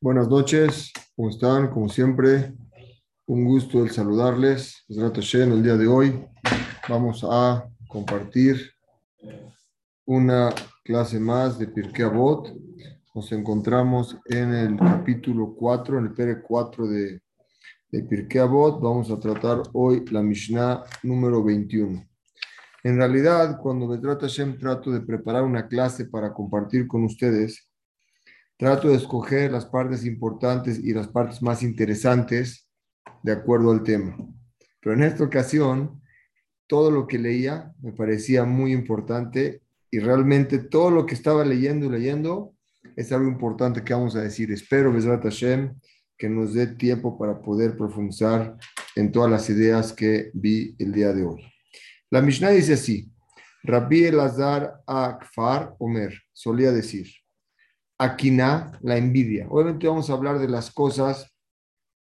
Buenas noches, ¿cómo están? Como siempre, un gusto el saludarles. En el día de hoy vamos a compartir una clase más de Pirkei Avot. Nos encontramos en el capítulo 4, en el Pere 4 de, de Pirkei Avot. Vamos a tratar hoy la Mishnah número 21. En realidad, cuando me trata Hashem, trato de preparar una clase para compartir con ustedes Trato de escoger las partes importantes y las partes más interesantes de acuerdo al tema. Pero en esta ocasión, todo lo que leía me parecía muy importante y realmente todo lo que estaba leyendo y leyendo es algo importante que vamos a decir. Espero, Besrat Hashem, que nos dé tiempo para poder profundizar en todas las ideas que vi el día de hoy. La Mishnah dice así, Rabbi Elazar Akfar Omer solía decir, Aquina, la envidia. Obviamente vamos a hablar de las cosas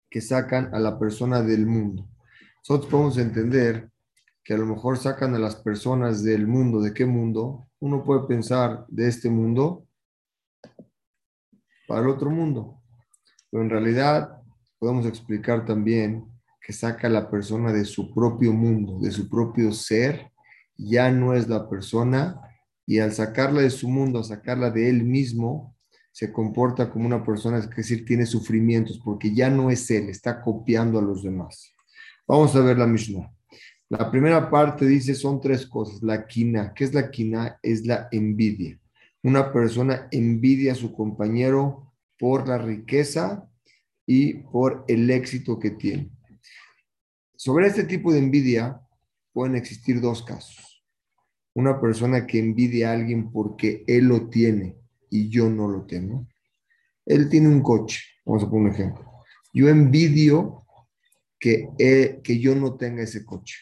que sacan a la persona del mundo. Nosotros podemos entender que a lo mejor sacan a las personas del mundo. ¿De qué mundo? Uno puede pensar de este mundo para el otro mundo. Pero en realidad podemos explicar también que saca a la persona de su propio mundo, de su propio ser. Ya no es la persona y al sacarla de su mundo, a sacarla de él mismo, se comporta como una persona, es decir, tiene sufrimientos, porque ya no es él, está copiando a los demás. Vamos a ver la Mishnah. La primera parte dice son tres cosas. La quina, ¿qué es la quina? Es la envidia. Una persona envidia a su compañero por la riqueza y por el éxito que tiene. Sobre este tipo de envidia pueden existir dos casos una persona que envidia a alguien porque él lo tiene y yo no lo tengo. Él tiene un coche, vamos a poner un ejemplo. Yo envidio que, que yo no tenga ese coche.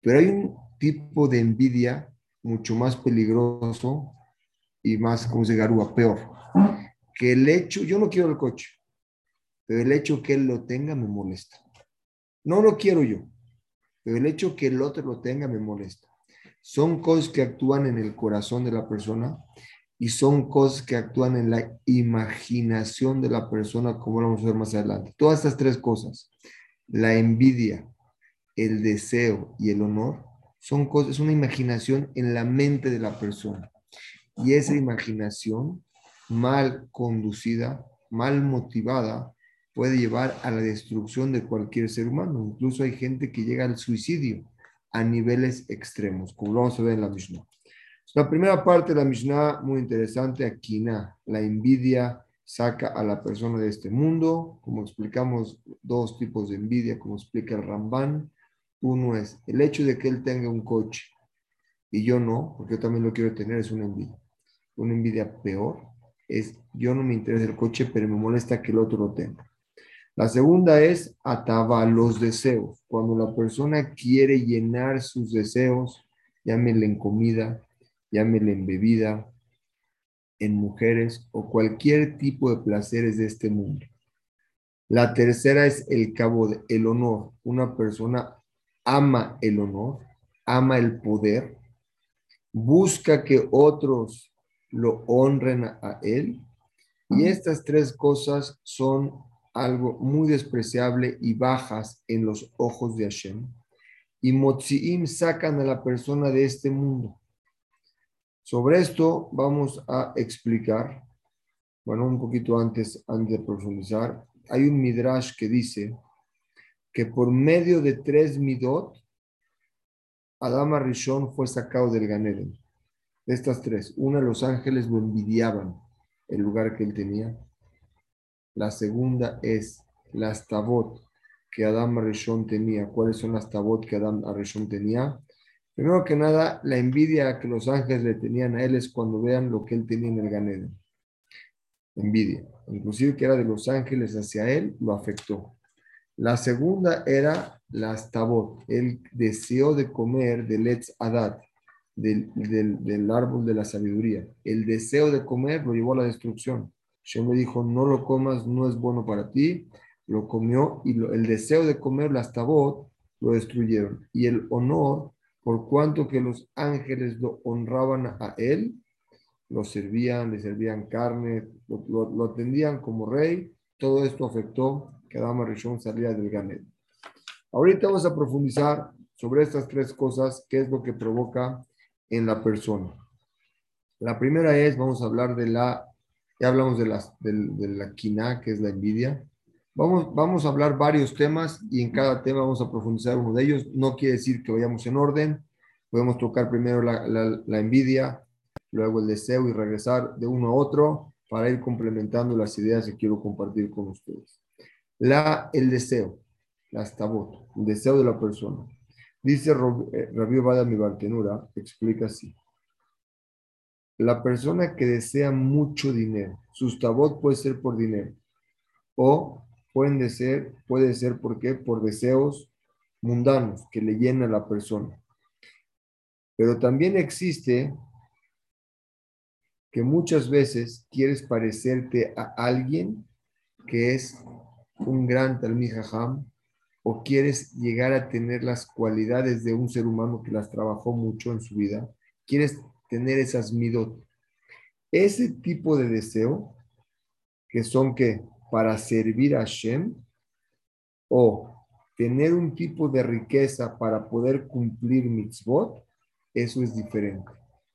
Pero hay un tipo de envidia mucho más peligroso y más, como se garúa, peor. Que el hecho, yo no quiero el coche, pero el hecho que él lo tenga me molesta. No lo quiero yo, pero el hecho que el otro lo tenga me molesta son cosas que actúan en el corazón de la persona y son cosas que actúan en la imaginación de la persona, como lo vamos a ver más adelante. Todas estas tres cosas, la envidia, el deseo y el honor, son cosas, es una imaginación en la mente de la persona. Y esa imaginación mal conducida, mal motivada, puede llevar a la destrucción de cualquier ser humano. Incluso hay gente que llega al suicidio a niveles extremos, como lo vamos a ver en la Mishnah. La primera parte de la Mishnah, muy interesante, Aquina, la envidia saca a la persona de este mundo, como explicamos, dos tipos de envidia, como explica el Ramban. Uno es el hecho de que él tenga un coche y yo no, porque yo también lo quiero tener, es una envidia. Una envidia peor es yo no me interesa el coche, pero me molesta que el otro lo tenga. La segunda es ataba los deseos. Cuando la persona quiere llenar sus deseos, llámele en comida, llámele en bebida, en mujeres o cualquier tipo de placeres de este mundo. La tercera es el cabo de el honor. Una persona ama el honor, ama el poder, busca que otros lo honren a él. Y estas tres cosas son algo muy despreciable y bajas en los ojos de Hashem. Y Motziim sacan a la persona de este mundo. Sobre esto vamos a explicar, bueno, un poquito antes, antes de profundizar, hay un midrash que dice que por medio de tres midot, Adama Rishon fue sacado del Ganeden. De estas tres, una, los ángeles lo envidiaban, el lugar que él tenía. La segunda es las tabot que Adam Arishon tenía. ¿Cuáles son las tabot que Adam Arishon tenía? Primero que nada, la envidia que los ángeles le tenían a él es cuando vean lo que él tenía en el Ganeden. Envidia. Inclusive que era de los ángeles hacia él, lo afectó. La segunda era las tabot, el deseo de comer del Etz Adat, del, del árbol de la sabiduría. El deseo de comer lo llevó a la destrucción. Shem le dijo, no lo comas, no es bueno para ti. Lo comió y el deseo de comer las tabot lo destruyeron. Y el honor, por cuanto que los ángeles lo honraban a él, lo servían, le servían carne, lo, atendían como rey. Todo esto afectó que Adama Rishon salía del Ganet. Ahorita vamos a profundizar sobre estas tres cosas, qué es lo que provoca en la persona. La primera es, vamos a hablar de la, ya hablamos de, las, de, la quina, que es la envidia. Vamos, vamos a hablar varios temas y en cada tema vamos a profundizar uno de ellos. No quiere decir que vayamos en orden. Podemos tocar primero la, la envidia, luego el deseo y regresar de uno a otro para ir complementando las ideas que quiero compartir con ustedes. La, el deseo, la stabot, el deseo de la persona. Dice eh, Rabbi Bada mi Bartenura, explica así. La persona que desea mucho dinero, su stabot puede ser por dinero o pueden ser, puede ser ¿por por deseos mundanos que le llena a la persona. Pero también existe que muchas veces quieres parecerte a alguien que es un gran Talmid o quieres llegar a tener las cualidades de un ser humano que las trabajó mucho en su vida, quieres tener esas midot. Ese tipo de deseo, que son que para servir a Shem o tener un tipo de riqueza para poder cumplir mitzvot, eso es diferente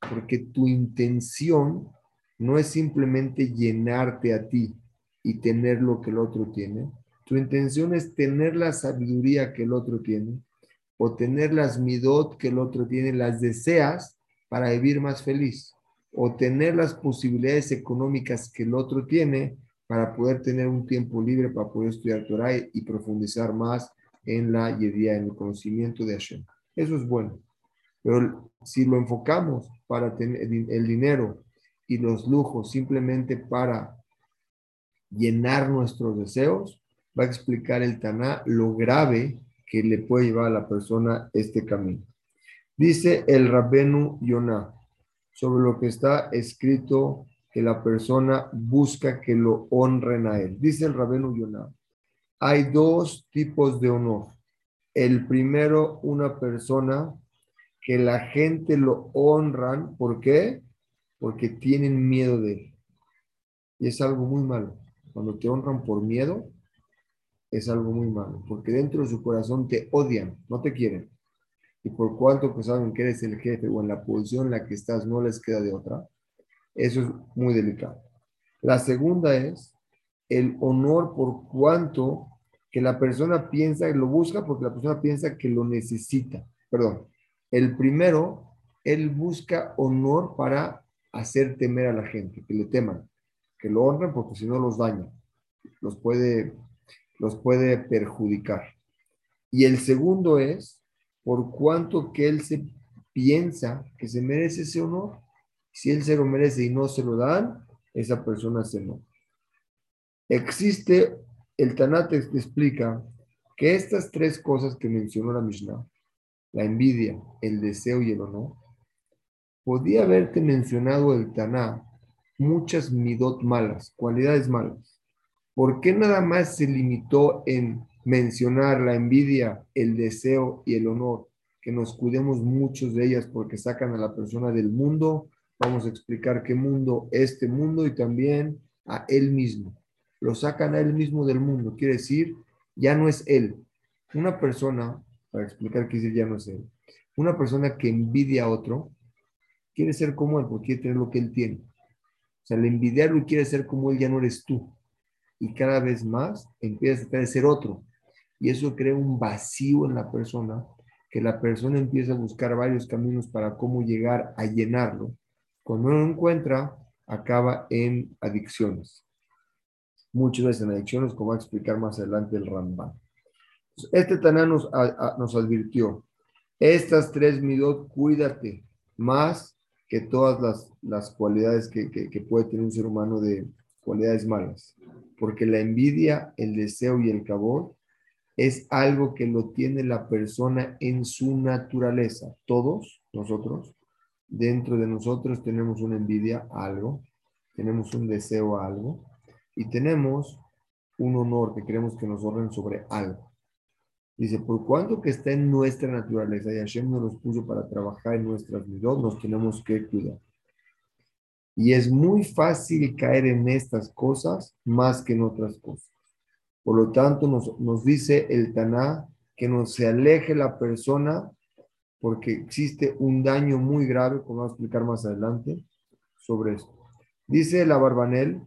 porque tu intención no es simplemente llenarte a ti y tener lo que el otro tiene. Tu intención es tener la sabiduría que el otro tiene o tener las midot que el otro tiene, las deseas para vivir más feliz o tener las posibilidades económicas que el otro tiene para poder tener un tiempo libre para poder estudiar Torah y profundizar más en la yedía, en el conocimiento de Hashem. Eso es bueno. Pero si lo enfocamos para tener el dinero y los lujos simplemente para llenar nuestros deseos, va a explicar el Taná lo grave que le puede llevar a la persona este camino. Dice el Rabenu Yonah sobre lo que está escrito que la persona busca que lo honren a él. Dice el Rabenu Yonah, hay dos tipos de honor. El primero, una persona que la gente lo honran. ¿Por qué? Porque tienen miedo de él. Y es algo muy malo. Cuando te honran por miedo, es algo muy malo. Porque dentro de su corazón te odian, no te quieren. Y por cuanto que saben que eres el jefe o en la posición en la que estás, no les queda de otra. Eso es muy delicado. La segunda es el honor por cuanto que la persona piensa, lo busca porque la persona piensa que lo necesita. Perdón, el primero, él busca honor para hacer temer a la gente, que le teman, que lo honren porque si no los daña, los puede, los puede perjudicar. Y el segundo es por cuanto que él se piensa que se merece ese honor. Si él se lo merece y no se lo dan, esa persona se no. Existe, el Tanate explica que estas tres cosas que mencionó la Mishnah, la envidia, el deseo y el honor, podía haberte mencionado el Taná muchas midot malas, cualidades malas. ¿Por qué nada más se limitó en mencionar la envidia, el deseo y el honor? Que nos cuidemos muchos de ellas porque sacan a la persona del mundo. Vamos a explicar qué mundo, este mundo y también a él mismo. Lo sacan a él mismo del mundo. Quiere decir, ya no es él. Una persona para explicar qué dice ya no sé. Una persona que envidia a otro quiere ser como él porque quiere tener lo que él tiene. O sea, el envidiarlo y quiere ser como él ya no eres tú. Y cada vez más empiezas a ser otro. Y eso crea un vacío en la persona, que la persona empieza a buscar varios caminos para cómo llegar a llenarlo. Cuando no lo encuentra, acaba en adicciones. Muchas veces en adicciones, como va a explicar más adelante el Ramban. Este Taná nos, advirtió, estas tres midot, cuídate más que todas las, las cualidades que, que, puede tener un ser humano de cualidades malas. Porque la envidia, el deseo y el cabor es algo que lo tiene la persona en su naturaleza. Todos nosotros, dentro de nosotros tenemos una envidia a algo, tenemos un deseo a algo y tenemos un honor que queremos que nos honren sobre algo. Dice, por cuanto que está en nuestra naturaleza y Hashem nos los puso para trabajar en nuestras vidas, nos tenemos que cuidar. Y es muy fácil caer en estas cosas más que en otras cosas. Por lo tanto, nos, nos dice el Taná que no se aleje la persona porque existe un daño muy grave, como vamos a explicar más adelante, sobre esto. Dice la Barbanel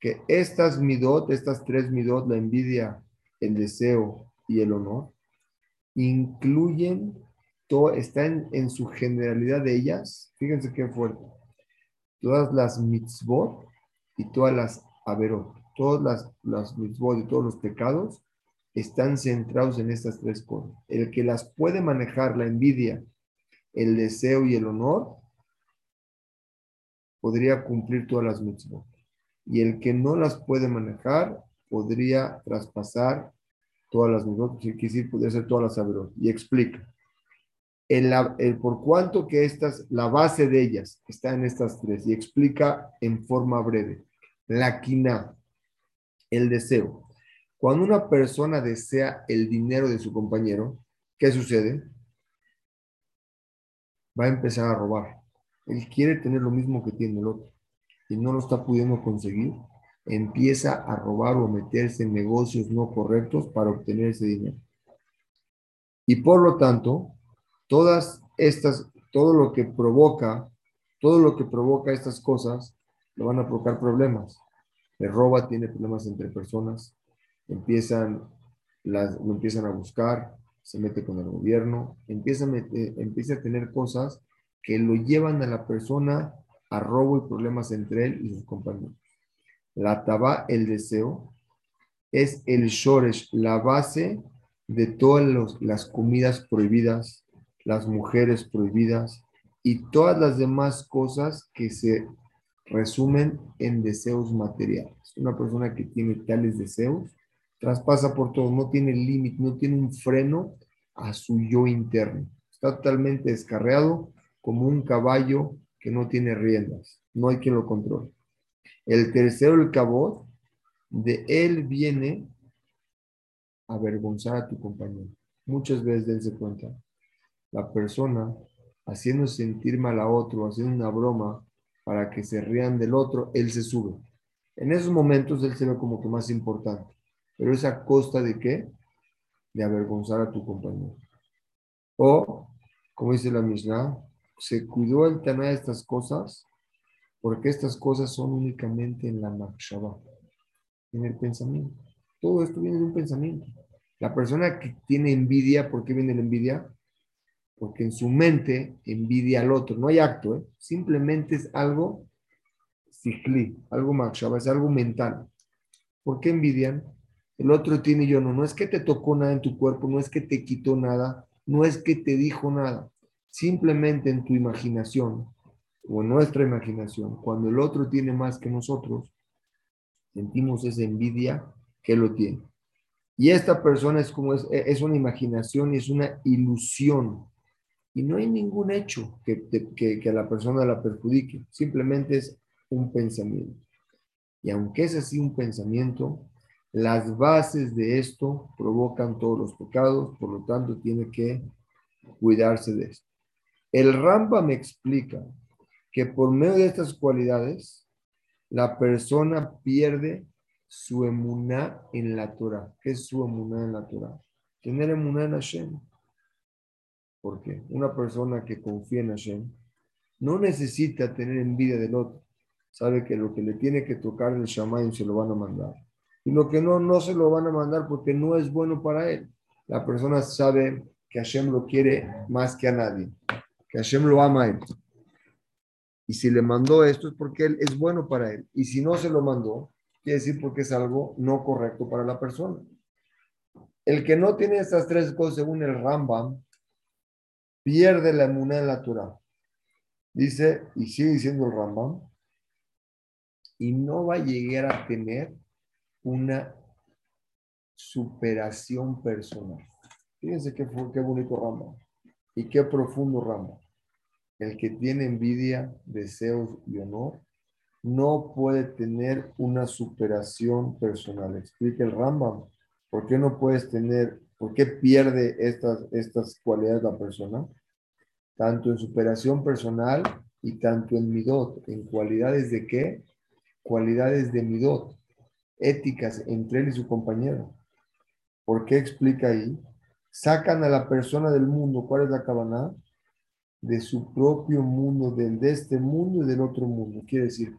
que estas midot, estas tres midot, la envidia, el deseo y el honor, incluyen, todo, están en su generalidad de ellas, fíjense qué fuerte, todas las mitzvot y todas las averot, todas las, las mitzvot y todos los pecados están centrados en estas tres cosas. El que las puede manejar, la envidia, el deseo y el honor, podría cumplir todas las mitzvot. Y el que no las puede manejar, podría traspasar todas las mitzvot, quiere decir, podría ser todas las saberot. Y explica. El, el, por cuanto que estas, la base de ellas está en estas tres, y explica en forma breve. La quina, el deseo. Cuando una persona desea el dinero de su compañero, ¿qué sucede? Va a empezar a robar. Él quiere tener lo mismo que tiene el otro y no lo está pudiendo conseguir. Empieza a robar o meterse en negocios no correctos para obtener ese dinero. Y por lo tanto, todas estas, todo lo que provoca, todo lo que provoca estas cosas, le van a provocar problemas. Le roba, tiene problemas entre personas, empiezan, las, lo empiezan a buscar, se mete con el gobierno, empieza a, empieza a tener cosas que lo llevan a la persona a robo y problemas entre él y sus compañeros. La taba, el deseo, es el shoresh, la base de todas las comidas prohibidas, las mujeres prohibidas y todas las demás cosas que se resumen en deseos materiales. Una persona que tiene tales deseos traspasa por todo, no tiene límite, no tiene un freno a su yo interno. Está totalmente descarreado como un caballo que no tiene riendas, no hay quien lo controle. El tercero, el cabot, de él viene avergonzar a tu compañero. Muchas veces dense cuenta, la persona haciendo sentir mal a otro, haciendo una broma para que se rían del otro, él se sube. En esos momentos él se ve como que más importante. Pero es a costa de qué? De avergonzar a tu compañero. O, como dice la Mishnah, se cuidó el tema de estas cosas porque estas cosas son únicamente en la Makshaba, en el pensamiento. Todo esto viene de un pensamiento. La persona que tiene envidia, ¿por qué viene la envidia? Porque en su mente envidia al otro. No hay acto, ¿eh? simplemente es algo sikli, algo Makshaba, es algo mental. ¿Por qué envidian? El otro tiene yo no. No es que te tocó nada en tu cuerpo, no es que te quitó nada, no es que te dijo nada. Simplemente en tu imaginación o en nuestra imaginación, cuando el otro tiene más que nosotros, sentimos esa envidia que lo tiene. Y esta persona es como es, es una imaginación es una ilusión. Y no hay ningún hecho que, que, a la persona la perjudique, simplemente es un pensamiento. Y aunque es así un pensamiento, las bases de esto provocan todos los pecados, por lo tanto tiene que cuidarse de esto. El Ramba me explica que por medio de estas cualidades, la persona pierde su emuná en la Torah. ¿Qué es su emuná en la Torah? Tener emuná en Hashem. ¿Por qué? Una persona que confía en Hashem no necesita tener envidia del otro. Sabe que lo que le tiene que tocar el Shamayim se lo van a mandar y lo que no, no se lo van a mandar porque no es bueno para él. La persona sabe que Hashem lo quiere más que a nadie, que Hashem lo ama a él. Y si le mandó esto es porque él es bueno para él. Y si no se lo mandó, quiere decir porque es algo no correcto para la persona. El que no tiene estas tres cosas, según el Rambam, pierde la inmunidad natural. Dice, y sigue diciendo el Rambam, y no va a llegar a tener una superación personal. Fíjense qué, qué bonito ramo y qué profundo ramo. El que tiene envidia, deseos y honor no puede tener una superación personal. Explica el Rambam. ¿Por qué no puedes tener, por qué pierde estas, estas cualidades la persona? Tanto en superación personal y tanto en midot, en cualidades de qué? Cualidades de midot, éticas entre él y su compañero. ¿Por qué explica ahí? Sacan a la persona del mundo, ¿cuál es la cabana? De su propio mundo, del de este mundo y del otro mundo. Quiere decir,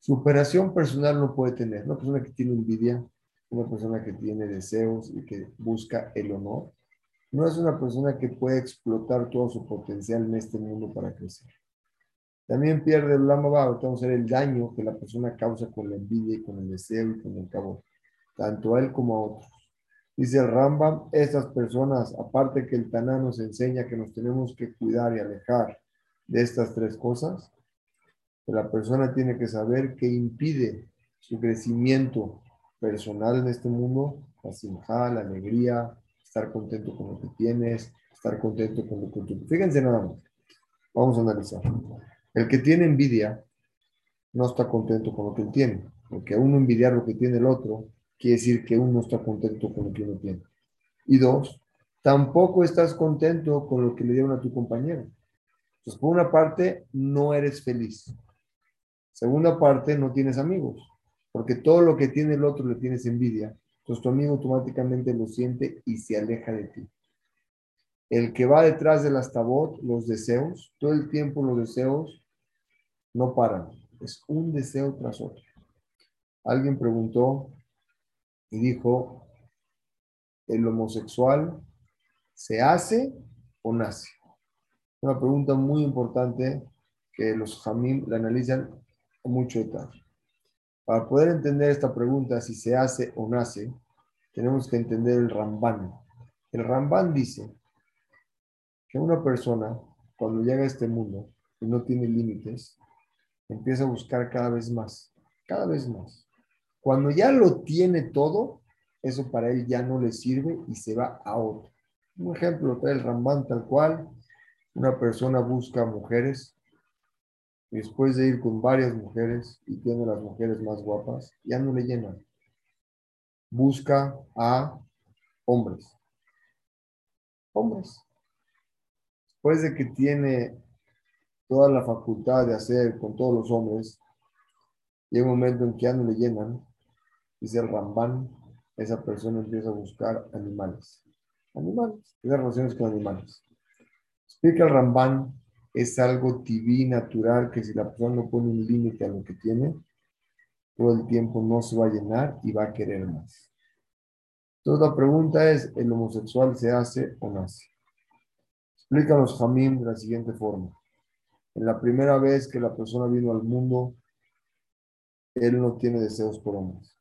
superación personal no puede tener. Una persona que tiene envidia, una persona que tiene deseos y que busca el honor, no es una persona que puede explotar todo su potencial en este mundo para crecer. También pierde el lama ver el daño que la persona causa con la envidia y con el deseo y con el cabo, tanto a él como a otros. Dice el Rambam, estas personas, aparte que el Taná nos enseña que nos tenemos que cuidar y alejar de estas tres cosas, la persona tiene que saber que impide su crecimiento personal en este mundo, la simja, la alegría, estar contento con lo que tienes, estar contento con lo que tú. Fíjense nada más. Vamos a analizar. El que tiene envidia no está contento con lo que él tiene, porque uno envidiar lo que tiene el otro quiere decir que uno está contento con lo que uno tiene. Y dos, tampoco estás contento con lo que le dieron a tu compañero. Entonces, por una parte, no eres feliz. Segunda parte, no tienes amigos, porque todo lo que tiene el otro le tienes envidia entonces tu amigo automáticamente lo siente y se aleja de ti. El que va detrás del astabot, los deseos, todo el tiempo los deseos no paran. Es un deseo tras otro. Alguien preguntó y dijo, ¿el homosexual se hace o nace? Una pregunta muy importante que los jamim la analizan mucho detalle. Para poder entender esta pregunta, si se hace o nace, tenemos que entender el Ramban. El Ramban dice que una persona, cuando llega a este mundo y no tiene límites, empieza a buscar cada vez más, cada vez más. Cuando ya lo tiene todo, eso para él ya no le sirve y se va a otro. Un ejemplo trae el Ramban tal cual. Una persona busca mujeres después de ir con varias mujeres y tiene las mujeres más guapas, ya no le llenan. Busca a hombres. Hombres. Después de que tiene toda la facultad de hacer con todos los hombres, llega un momento en que ya no le llenan, dice el Rambán, esa persona empieza a buscar animales. Animales, tiene relaciones con animales. Explica el Rambán es algo y natural, que si la persona no pone un límite a lo que tiene, todo el tiempo no se va a llenar y va a querer más. Entonces la pregunta es, ¿el homosexual se hace o nace? Explícanos, Jamín, de la siguiente forma. En la primera vez que la persona vino al mundo, él no tiene deseos por hombres.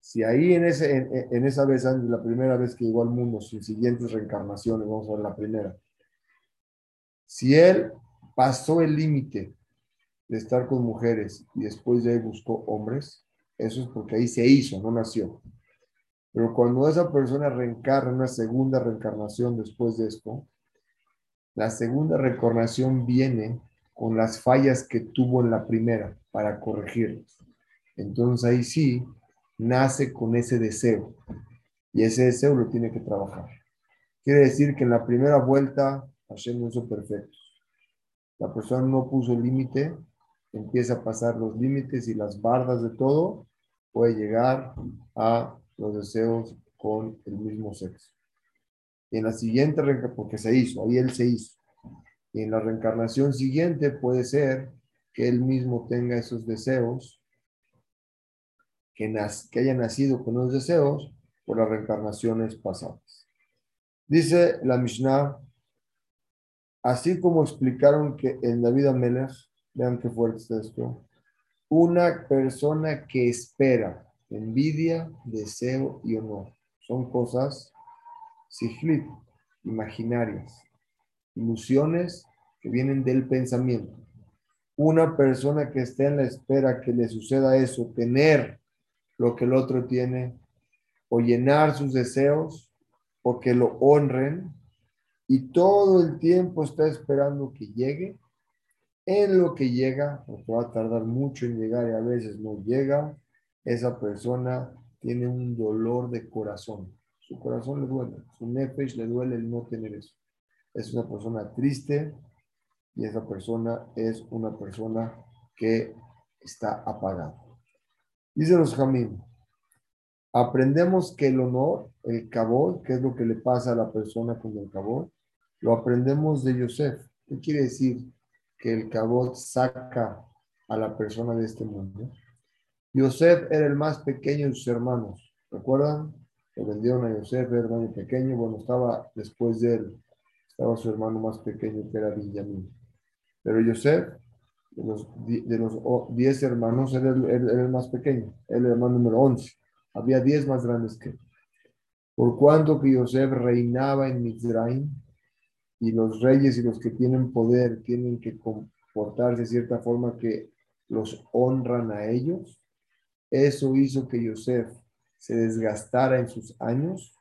Si ahí en, ese, en, esa vez, la primera vez que llegó al mundo, sus siguientes reencarnaciones, vamos a ver la primera, si él pasó el límite de estar con mujeres y después de ahí buscó hombres, eso es porque ahí se hizo, no nació. Pero cuando esa persona reencarna una segunda reencarnación después de esto, la segunda reencarnación viene con las fallas que tuvo en la primera para corregirlas. Entonces ahí sí nace con ese deseo y ese deseo lo tiene que trabajar. Quiere decir que en la primera vuelta Hashem no perfecto. La persona no puso límite, empieza a pasar los límites y las bardas de todo, puede llegar a los deseos con el mismo sexo. En la siguiente porque se hizo, ahí él se hizo. Y en la reencarnación siguiente puede ser que él mismo tenga esos deseos, que, que haya nacido con los deseos por las reencarnaciones pasadas. Dice la Mishnah Así como explicaron que en David Amelech, vean qué fuerte está esto, una persona que espera envidia, deseo y honor. Son cosas siflit, imaginarias, ilusiones que vienen del pensamiento. Una persona que esté en la espera que le suceda eso, tener lo que el otro tiene, o llenar sus deseos, o que lo honren, y todo el tiempo está esperando que llegue, en lo que llega, porque va a tardar mucho en llegar y a veces no llega, esa persona tiene un dolor de corazón. Su corazón le duele, su nefesh le duele el no tener eso. Es una persona triste, y esa persona es una persona que está apagada. Dice los Jamín, aprendemos que el honor, el cabot, que es lo que le pasa a la persona con el cabot, lo aprendemos de Yosef. ¿Qué quiere decir que el cabot saca a la persona de este mundo? Yosef era el más pequeño de sus hermanos. ¿Recuerdan? Le vendieron a Yosef, era hermano pequeño. Bueno, estaba después de él, estaba su hermano más pequeño que era Benjamín. Pero Yosef, de los, de los diez hermanos, era el, el, más pequeño, era el hermano número once. Había diez más grandes que él. Por cuanto que Yosef reinaba en Mizraim, y los reyes y los que tienen poder tienen que comportarse de cierta forma que los honran a ellos, eso hizo que Yosef se desgastara en sus años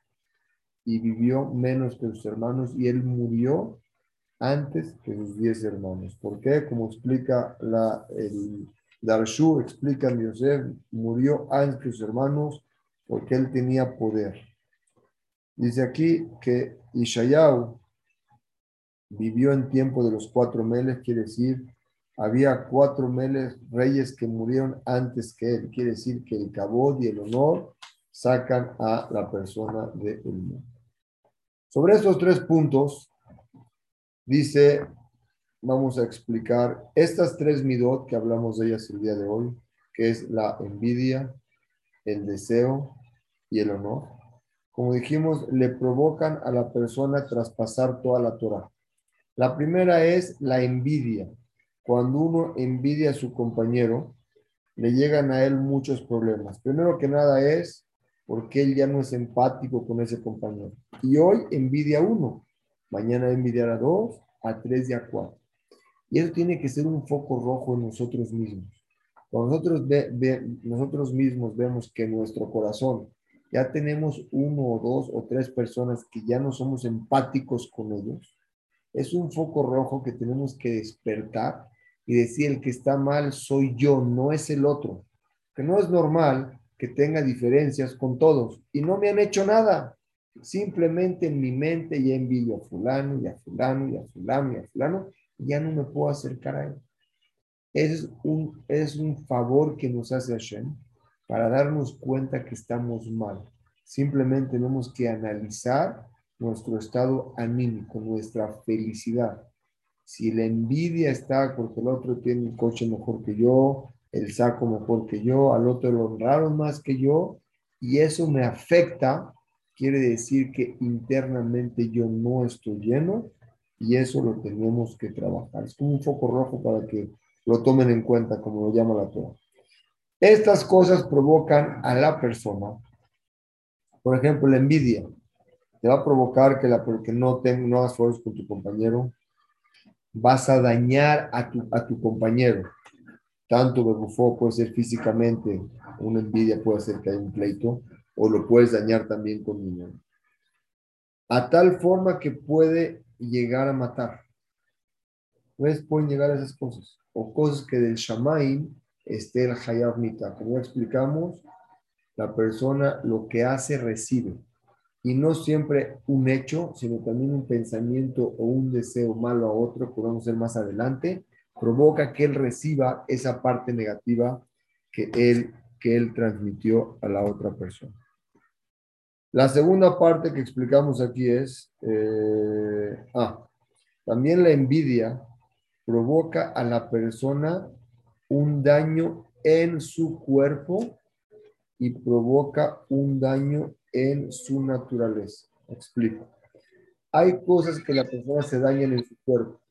y vivió menos que sus hermanos y él murió antes que sus diez hermanos. ¿Por qué? Como explica la, el Darshu, explica Yosef, murió antes que sus hermanos porque él tenía poder. Dice aquí que Ishayahu vivió en tiempo de los cuatro meles, quiere decir, había cuatro meles, reyes que murieron antes que él. Quiere decir que el cabod y el honor sacan a la persona del mundo. Sobre estos tres puntos, dice, vamos a explicar estas tres midot que hablamos de ellas el día de hoy, que es la envidia, el deseo y el honor. Como dijimos, le provocan a la persona traspasar toda la Torah. La primera es la envidia. Cuando uno envidia a su compañero, le llegan a él muchos problemas. Primero que nada es porque él ya no es empático con ese compañero. Y hoy envidia a uno, mañana envidiará a dos, a tres y a cuatro. Y eso tiene que ser un foco rojo en nosotros mismos. Cuando nosotros, nosotros mismos vemos que en nuestro corazón ya tenemos uno o dos o tres personas que ya no somos empáticos con ellos, es un foco rojo que tenemos que despertar y decir el que está mal soy yo, no es el otro. Que no es normal que tenga diferencias con todos y no me han hecho nada. Simplemente en mi mente ya envidio a fulano y a fulano y a fulano y a fulano y ya no me puedo acercar a él. Es un, es un favor que nos hace Hashem para darnos cuenta que estamos mal. Simplemente tenemos que analizar nuestro estado anímico, nuestra felicidad. Si la envidia está porque el otro tiene el coche mejor que yo, el saco mejor que yo, al otro lo honraron más que yo, y eso me afecta, quiere decir que internamente yo no estoy lleno y eso lo tenemos que trabajar. Es como un foco rojo para que lo tomen en cuenta, como lo llama la Torah. Estas cosas provocan a la persona, por ejemplo, la envidia te va a provocar que, la, porque no, tengo, no hagas con tu compañero, vas a dañar a tu, a tu compañero. Tanto bufó puede ser físicamente, una envidia puede hacer que haya un pleito, o lo puedes dañar también con dinero. A tal forma que puede llegar a matar. Pues pueden llegar a esas cosas. O cosas que del Shamaim esté el Hayab Mita. Como explicamos, la persona lo que hace recibe y no siempre un hecho, sino también un pensamiento o un deseo malo a otro, que vamos a ver más adelante, provoca que él reciba esa parte negativa que él, que él transmitió a la otra persona. La segunda parte que explicamos aquí es, eh, ah, también la envidia provoca a la persona un daño en su cuerpo y provoca un daño en su naturaleza. Explico. Hay cosas que la persona se dañan en su cuerpo.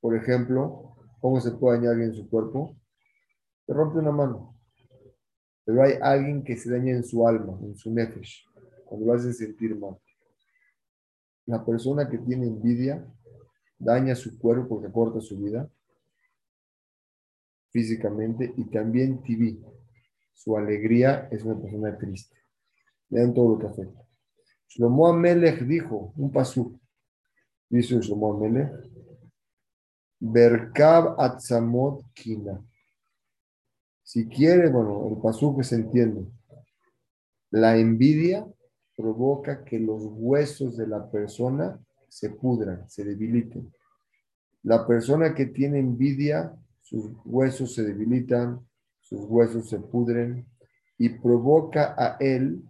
Por ejemplo, ¿cómo se puede dañar en su cuerpo? Se rompe una mano. Pero hay alguien que se daña en su alma, en su nefesh, cuando lo hace sentir mal. La persona que tiene envidia daña su cuerpo porque corta su vida físicamente y también TV. Su alegría es una persona triste. Vean todo lo que afecta. Shlomo Amelech dijo, un pasú, dice Shlomo Amelech, Berkab Atzamot Kina. Si quiere, bueno, el pasú que se entiende, la envidia provoca que los huesos de la persona se pudran, se debiliten. La persona que tiene envidia, sus huesos se debilitan, sus huesos se pudren y provoca a él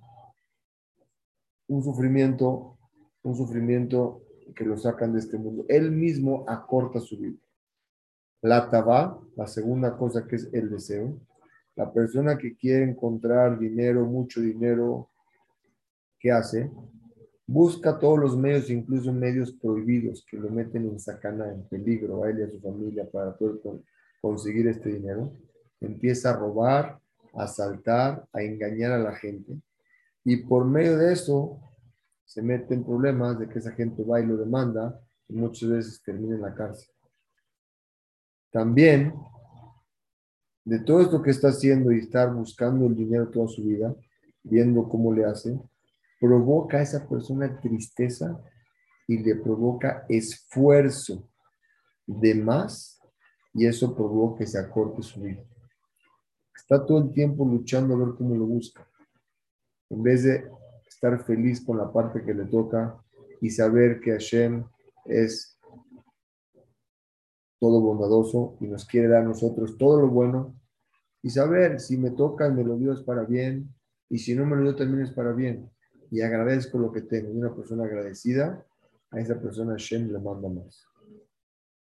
un sufrimiento, un sufrimiento que lo sacan de este mundo. Él mismo acorta su vida. La taba, la segunda cosa que es el deseo. La persona que quiere encontrar dinero, mucho dinero, ¿qué hace? Busca todos los medios, incluso medios prohibidos que lo meten en sacana, en peligro a él y a su familia para poder conseguir este dinero. Empieza a robar, a asaltar, a engañar a la gente. Y por medio de eso se mete en problemas de que esa gente va y lo demanda y muchas veces termina en la cárcel. También, de todo esto que está haciendo y estar buscando el dinero toda su vida, viendo cómo le hace, provoca a esa persona tristeza y le provoca esfuerzo de más y eso provoca que se acorte su vida. Está todo el tiempo luchando a ver cómo lo busca. En vez de estar feliz con la parte que le toca y saber que Hashem es todo bondadoso y nos quiere dar a nosotros todo lo bueno y saber si me toca y me lo dio es para bien y si no me lo dio también es para bien y agradezco lo que tengo. Y una persona agradecida, a esa persona Hashem le manda más.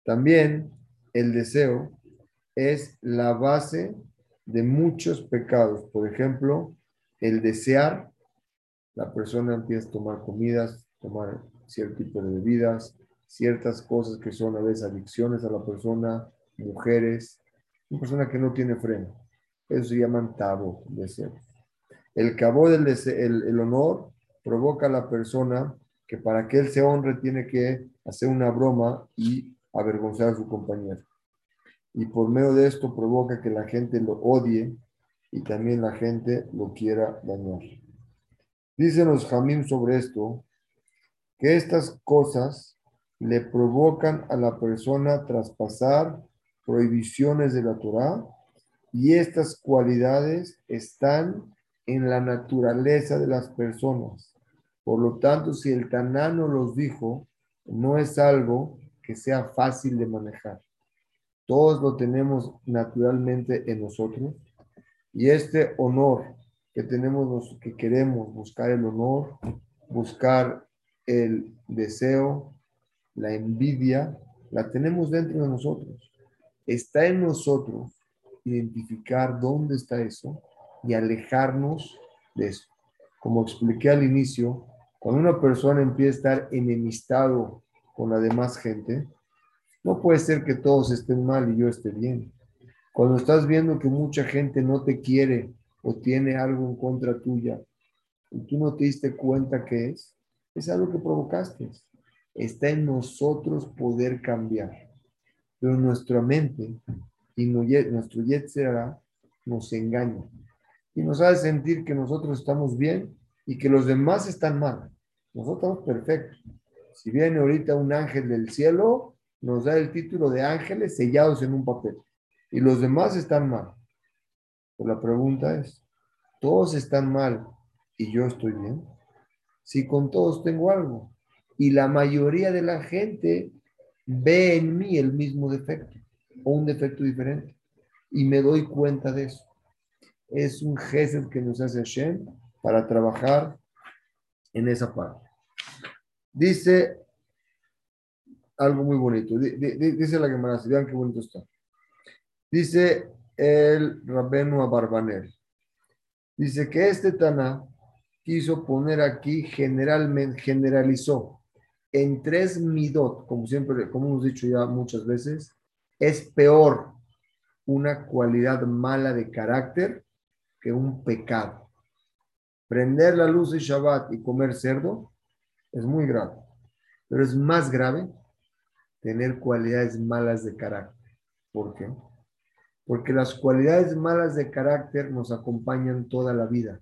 También el deseo es la base de muchos pecados. Por ejemplo, el desear, la persona empieza a tomar comidas, tomar cierto tipo de bebidas, ciertas cosas que son a veces adicciones a la persona, mujeres, una persona que no tiene freno. Eso se llaman tabo, deseo. El cabo del el, el honor provoca a la persona que para que él se honre tiene que hacer una broma y avergonzar a su compañero. Y por medio de esto provoca que la gente lo odie y también la gente lo quiera dañar. Dicen los Jamín sobre esto que estas cosas le provocan a la persona traspasar prohibiciones de la Torah y estas cualidades están en la naturaleza de las personas. Por lo tanto, si el Tanano los dijo, no es algo que sea fácil de manejar. Todos lo tenemos naturalmente en nosotros y este honor que tenemos, que queremos buscar el honor, buscar el deseo, la envidia, la tenemos dentro de nosotros. Está en nosotros identificar dónde está eso y alejarnos de eso. Como expliqué al inicio, cuando una persona empieza a estar enemistado con la demás gente, no puede ser que todos estén mal y yo esté bien. Cuando estás viendo que mucha gente no te quiere o tiene algo en contra tuya y tú no te diste cuenta que es, es algo que provocaste. Está en nosotros poder cambiar. Pero nuestra mente y nuestro Yetzera nos engaña y nos hace sentir que nosotros estamos bien y que los demás están mal. Nosotros estamos perfectos. Si viene ahorita un ángel del cielo, nos da el título de ángeles sellados en un papel. Y los demás están mal. Pero la pregunta es, ¿todos están mal y yo estoy bien? Si con todos tengo algo. Y la mayoría de la gente ve en mí el mismo defecto o un defecto diferente. Y me doy cuenta de eso. Es un gesed que nos hace Hashem para trabajar en esa parte. Dice algo muy bonito. Dice la Gemara, vean qué bonito está. Dice el Rabenu Abarbanel. Dice que este Tana quiso poner aquí generalmente, generalizó en tres midot, como siempre, como hemos dicho ya muchas veces, es peor una cualidad mala de carácter que un pecado. Prender la luz de Shabbat y comer cerdo es muy grave, pero es más grave tener cualidades malas de carácter. ¿Por qué? Porque las cualidades malas de carácter nos acompañan toda la vida.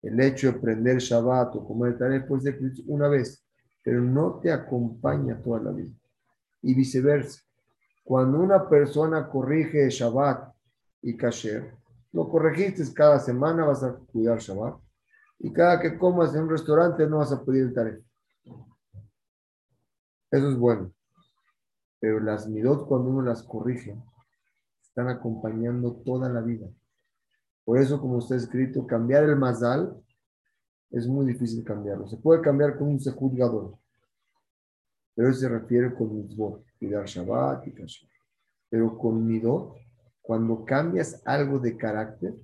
El hecho de prender Shabbat o comer tal pues de una vez, pero no te acompaña toda la vida. Y viceversa. Cuando una persona corrige Shabbat y Kasher, lo corregiste cada semana, vas a cuidar Shabbat. Y cada que comas en un restaurante no vas a pedir el. Eso es bueno. Pero las midot, cuando uno las corrige, están acompañando toda la vida. Por eso, como está escrito, cambiar el mazal es muy difícil cambiarlo. Se puede cambiar con un sejuzgador, pero se refiere con mitzvot, cuidar Shabbat y Kasher. Pero con midot, cuando cambias algo de carácter,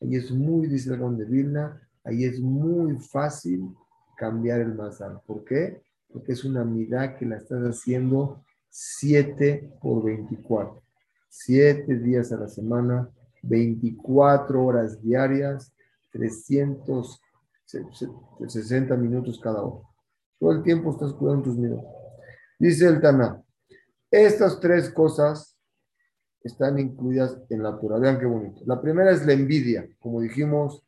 ahí es muy, dice el de Vilna, ahí es muy fácil cambiar el mazal. ¿Por qué? Porque es una midá que la estás haciendo 7 por 24. 7 días a la semana, 24 horas diarias, 360 minutos cada hora. Todo el tiempo estás cuidando tus minutos. Dice el Taná, estas tres cosas están incluidas en la Torah. Vean qué bonito. La primera es la envidia. Como dijimos,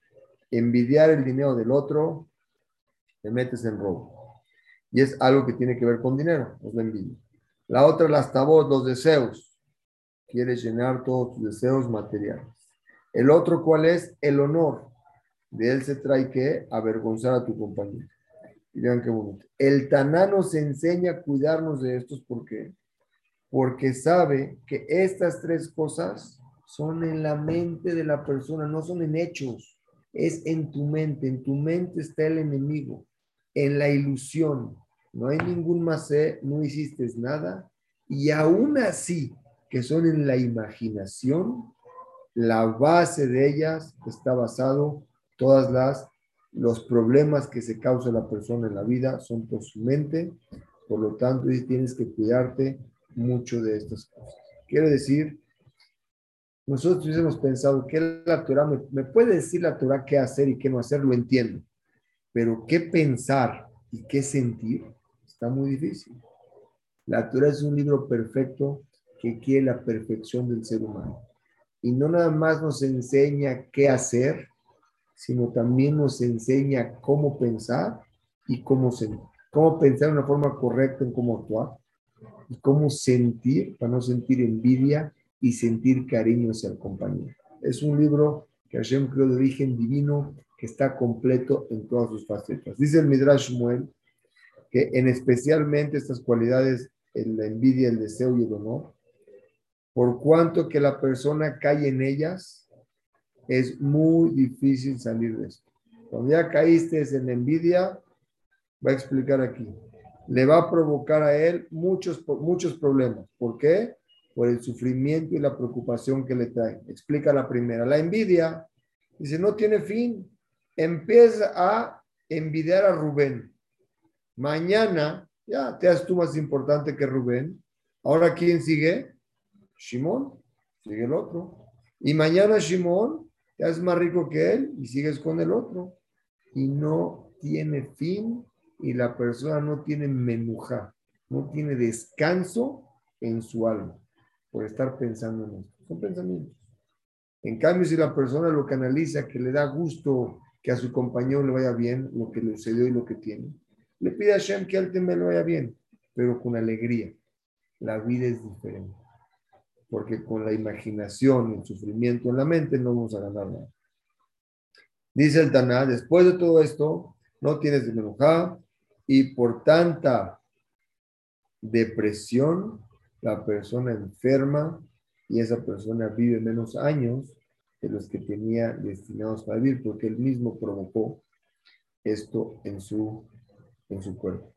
envidiar el dinero del otro, te metes en robo. Y es algo que tiene que ver con dinero, es la envidia. La otra, las tabot, los deseos quieres llenar todos tus deseos materiales. El otro, ¿cuál es? El honor. De él se trae que avergonzar a tu compañero. Y qué bonito. El Taná nos enseña a cuidarnos de estos. ¿Por qué? Porque sabe que estas tres cosas son en la mente de la persona, no son en hechos. Es en tu mente. En tu mente está el enemigo. En la ilusión. No hay ningún más, no hiciste nada. Y aún así, que son en la imaginación, la base de ellas está basado, todas las, los problemas que se causa la persona en la vida son por su mente, por lo tanto tienes que cuidarte mucho de estas cosas. Quiere decir, nosotros hemos pensado que la Torah, me, me puede decir la Torah qué hacer y qué no hacer, lo entiendo, pero qué pensar y qué sentir está muy difícil. La Torah es un libro perfecto que quiere la perfección del ser humano. Y no nada más nos enseña qué hacer, sino también nos enseña cómo pensar y cómo sentir. Cómo pensar de una forma correcta en cómo actuar y cómo sentir para no sentir envidia y sentir cariño hacia el compañero. Es un libro que Hashem creó de origen divino que está completo en todas sus facetas. Dice el Midrash Shmuel que en especialmente estas cualidades, la envidia, el deseo y el honor, por cuanto que la persona cae en ellas, es muy difícil salir de esto. Cuando ya caíste en envidia, va a explicar aquí, le va a provocar a él muchos, muchos problemas. ¿Por qué? Por el sufrimiento y la preocupación que le trae. Explica la primera. La envidia, dice, no tiene fin. Empieza a envidiar a Rubén. Mañana, ya te haces tú más importante que Rubén. Ahora, ¿quién sigue? Shimón, sigue el otro. Y mañana Shimón ya es más rico que él y sigues con el otro. Y no tiene fin y la persona no tiene menuja, no tiene descanso en su alma por estar pensando en esto. Son pensamientos. En cambio, si la persona lo canaliza, que le da gusto que a su compañero le vaya bien, lo que le sucedió y lo que tiene, le pide a Shem que él también le vaya bien, pero con alegría. La vida es diferente porque con la imaginación y el sufrimiento en la mente no vamos a ganar nada. Dice el Taná, después de todo esto, no tienes enojar y por tanta depresión, la persona enferma y esa persona vive menos años de los que tenía destinados para vivir, porque él mismo provocó esto en su, en su cuerpo.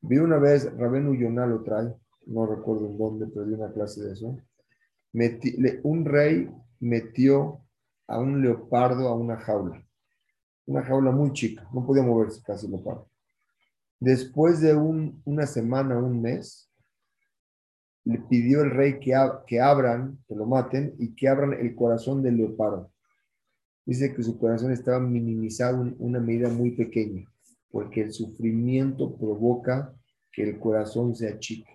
Vi una vez, Rabenu Yonah lo trae, no recuerdo en dónde, pero di una clase de eso un rey metió a un leopardo a una jaula, una jaula muy chica, no podía moverse casi el leopardo. Después de una semana, un mes, le pidió el rey que, que abran, que lo maten y que abran el corazón del leopardo. Dice que su corazón estaba minimizado en una medida muy pequeña, porque el sufrimiento provoca que el corazón se achique.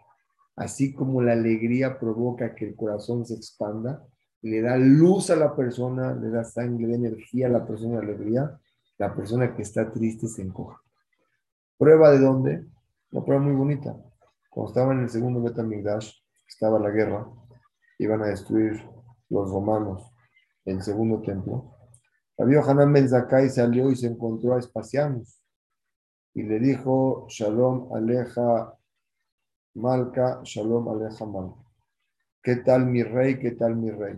Así como la alegría provoca que el corazón se expanda, le da luz a la persona, le da sangre, energía a la persona alegría, la persona que está triste se encoja. ¿Prueba de dónde? Una prueba muy bonita. Cuando estaba en el segundo Betamigdash, estaba la guerra, iban a destruir los romanos el segundo templo. Había Hanan Ben Zakai salió y se encontró a Espacianos y le dijo, Shalom Aleja Malka Shalom Aleja Malka. ¿Qué tal mi rey? ¿Qué tal mi rey?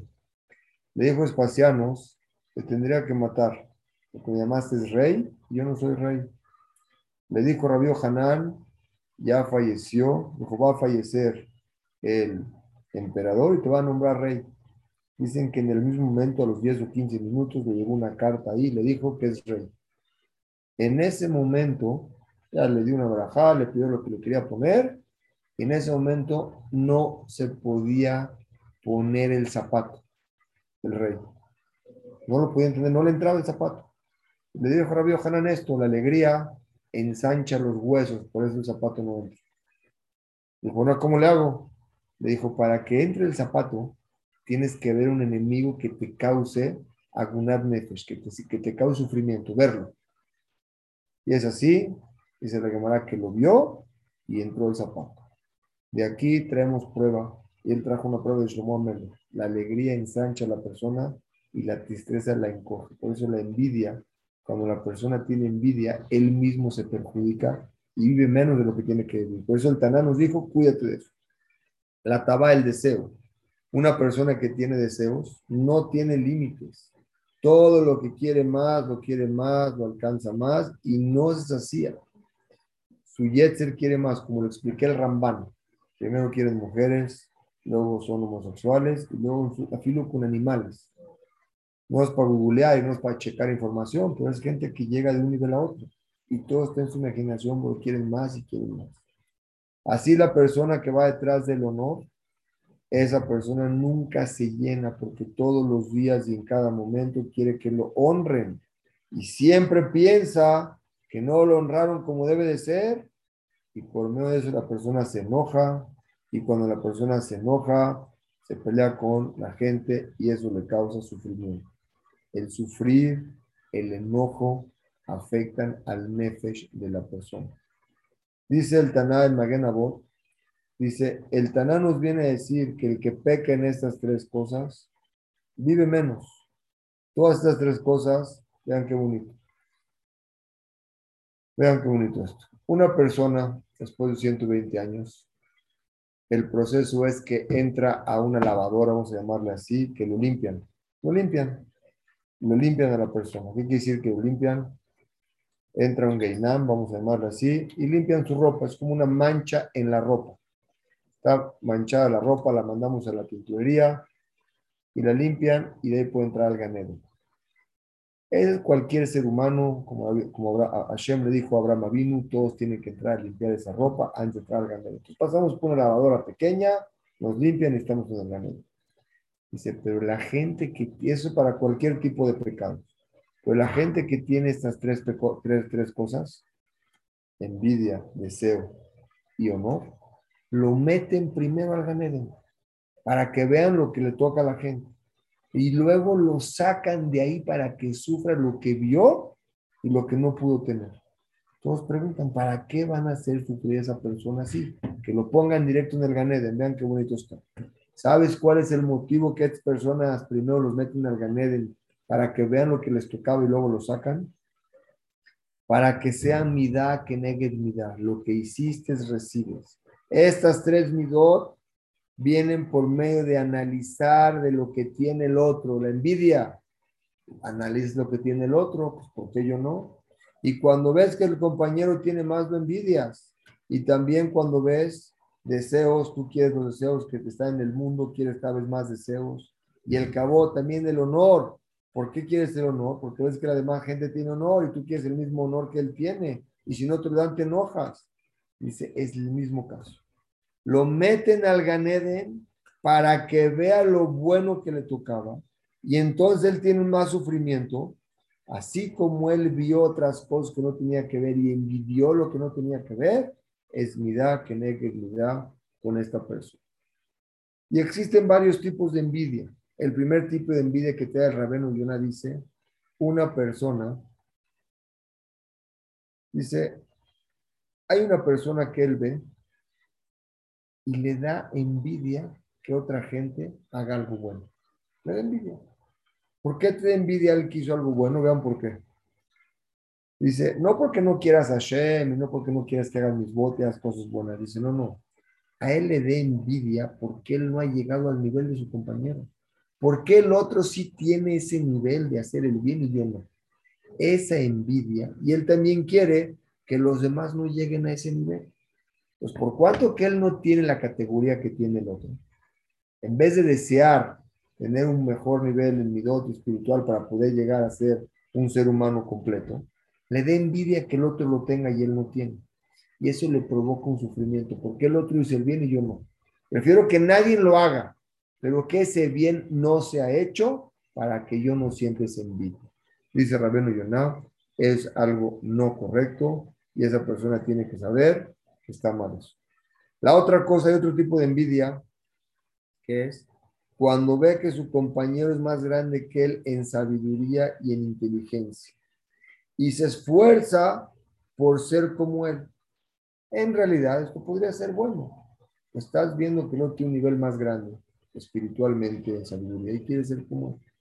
Le dijo Espacianos, te tendría que matar, porque me llamaste rey, yo no soy rey. Le dijo Rabio Hanán, ya falleció, dijo, va a fallecer el emperador y te va a nombrar rey. Dicen que en el mismo momento, a los 10 o 15 minutos, le llegó una carta ahí y le dijo que es rey. En ese momento, ya le dio una barajada, le pidió lo que le quería poner, en ese momento no se podía poner el zapato del rey. No lo podía entender, no le entraba el zapato. Le dijo Rabbi Hanan esto, la alegría ensancha los huesos, por eso el zapato no entra. Dijo, bueno, ¿cómo le hago? Le dijo, para que entre el zapato, tienes que ver un enemigo que te cause agunad nefesh, que te, que te cause sufrimiento, verlo. Y es así, dice la Gemara que lo vio y entró el zapato. De aquí traemos prueba, y él trajo una prueba de Shlomo La alegría ensancha a la persona y la tristeza la encoge. Por eso la envidia, cuando la persona tiene envidia, él mismo se perjudica y vive menos de lo que tiene que vivir. Por eso el Taná nos dijo, cuídate de eso. La taba el deseo. Una persona que tiene deseos no tiene límites. Todo lo que quiere más, lo quiere más, lo alcanza más y no se hacía. Su Yetzer quiere más, como lo expliqué el Ramban. Primero quieren mujeres, luego son homosexuales y luego afilo con animales. No es para googlear y no es para checar información, pero es gente que llega de un nivel a otro y todo está en su imaginación porque quieren más y quieren más. Así la persona que va detrás del honor esa persona nunca se llena porque todos los días y en cada momento quiere que lo honren y siempre piensa que no lo honraron como debe de ser y por medio de eso la persona se enoja y cuando la persona se enoja se pelea con la gente y eso le causa sufrimiento. El sufrir, el enojo afectan al nefesh de la persona. Dice el Taná del Magenabot Dice, el Taná nos viene a decir que el que peca en estas tres cosas vive menos. Todas estas tres cosas, vean qué bonito. Vean qué bonito esto. Una persona, después de 120 años, el proceso es que entra a una lavadora, vamos a llamarle así, que lo limpian. Lo limpian. Lo limpian a la persona. ¿Qué quiere decir que lo limpian? Entra un gainam, vamos a llamarlo así, y limpian su ropa. Es como una mancha en la ropa. Está manchada la ropa, la mandamos a la tintorería y la limpian y de ahí puede entrar al ganero. Es cualquier ser humano, como, como Hashem le dijo a Abraham Avinu, todos tienen que entrar a limpiar esa ropa antes de entrar al. Entonces pasamos por una lavadora pequeña, nos limpian y estamos en el ganero. Dice, pero la gente que, eso para cualquier tipo de pecado, pero la gente que tiene estas tres, tres, tres cosas, envidia, deseo y honor, lo meten primero al Ganeden para que vean lo que le toca a la gente. Y luego lo sacan de ahí para que sufra lo que vio y lo que no pudo tener. Todos preguntan, ¿para qué van a hacer sufrir a esa persona así? Que lo pongan directo en el Ganeden. Vean qué bonito está. ¿Sabes cuál es el motivo que estas personas primero los meten al Ganeden para que vean lo que les tocaba y luego lo sacan? Para que sea midá que negue midá. Lo que hiciste recibes. Estas tres midot vienen por medio de analizar de lo que tiene el otro, la envidia. Analiza lo que tiene el otro, pues ¿por qué yo no? Y cuando ves que el compañero tiene más, lo envidias. Y también cuando ves deseos, tú quieres los deseos que te están en el mundo, quieres cada vez más deseos. Y el cabo también el honor. ¿Por qué quieres el honor? Porque ves que la demás gente tiene honor y tú quieres el mismo honor que él tiene. Y si no te lo dan, te enojas. Dice, es el mismo caso. Lo meten al Ganeden para que vea lo bueno que le tocaba. Y entonces él tiene más sufrimiento, así como él vio otras cosas que no tenía que ver y envidió lo que no tenía que ver, es da que negue con esta persona. Y existen varios tipos de envidia. El primer tipo de envidia que te da el Rabeno Yonah dice, una persona, dice, hay una persona que él ve y le da envidia que otra gente haga algo bueno. Le da envidia. ¿Por qué te da envidia el que hizo algo bueno? Vean por qué. Dice, no porque no quieras a Hashem, no porque no quieras que hagan mis botas, cosas buenas. Dice, no, no. a él le dé envidia porque él no ha llegado al nivel de su compañero. Porque el otro sí tiene ese nivel de hacer el bien y yo no? Esa envidia. Y él también quiere que los demás no lleguen a ese nivel. Pues por cuanto que él no tiene la categoría que tiene el otro, en vez de desear tener un mejor nivel en mi dote espiritual para poder llegar a ser un ser humano completo, le dé envidia que el otro lo tenga y él no tiene. Y eso le provoca un sufrimiento, porque el otro hizo el bien y yo no. Prefiero que nadie lo haga, pero que ese bien no se ha hecho para que yo no sienta esa envidia. Dice Rabeno Yonah, es algo no correcto y esa persona tiene que saber está mal eso. La otra cosa, hay otro tipo de envidia, que es cuando ve que su compañero es más grande que él en sabiduría y en inteligencia y se esfuerza por ser como él. En realidad, esto podría ser bueno. Estás viendo que no tiene un nivel más grande espiritualmente en sabiduría y quiere ser como él.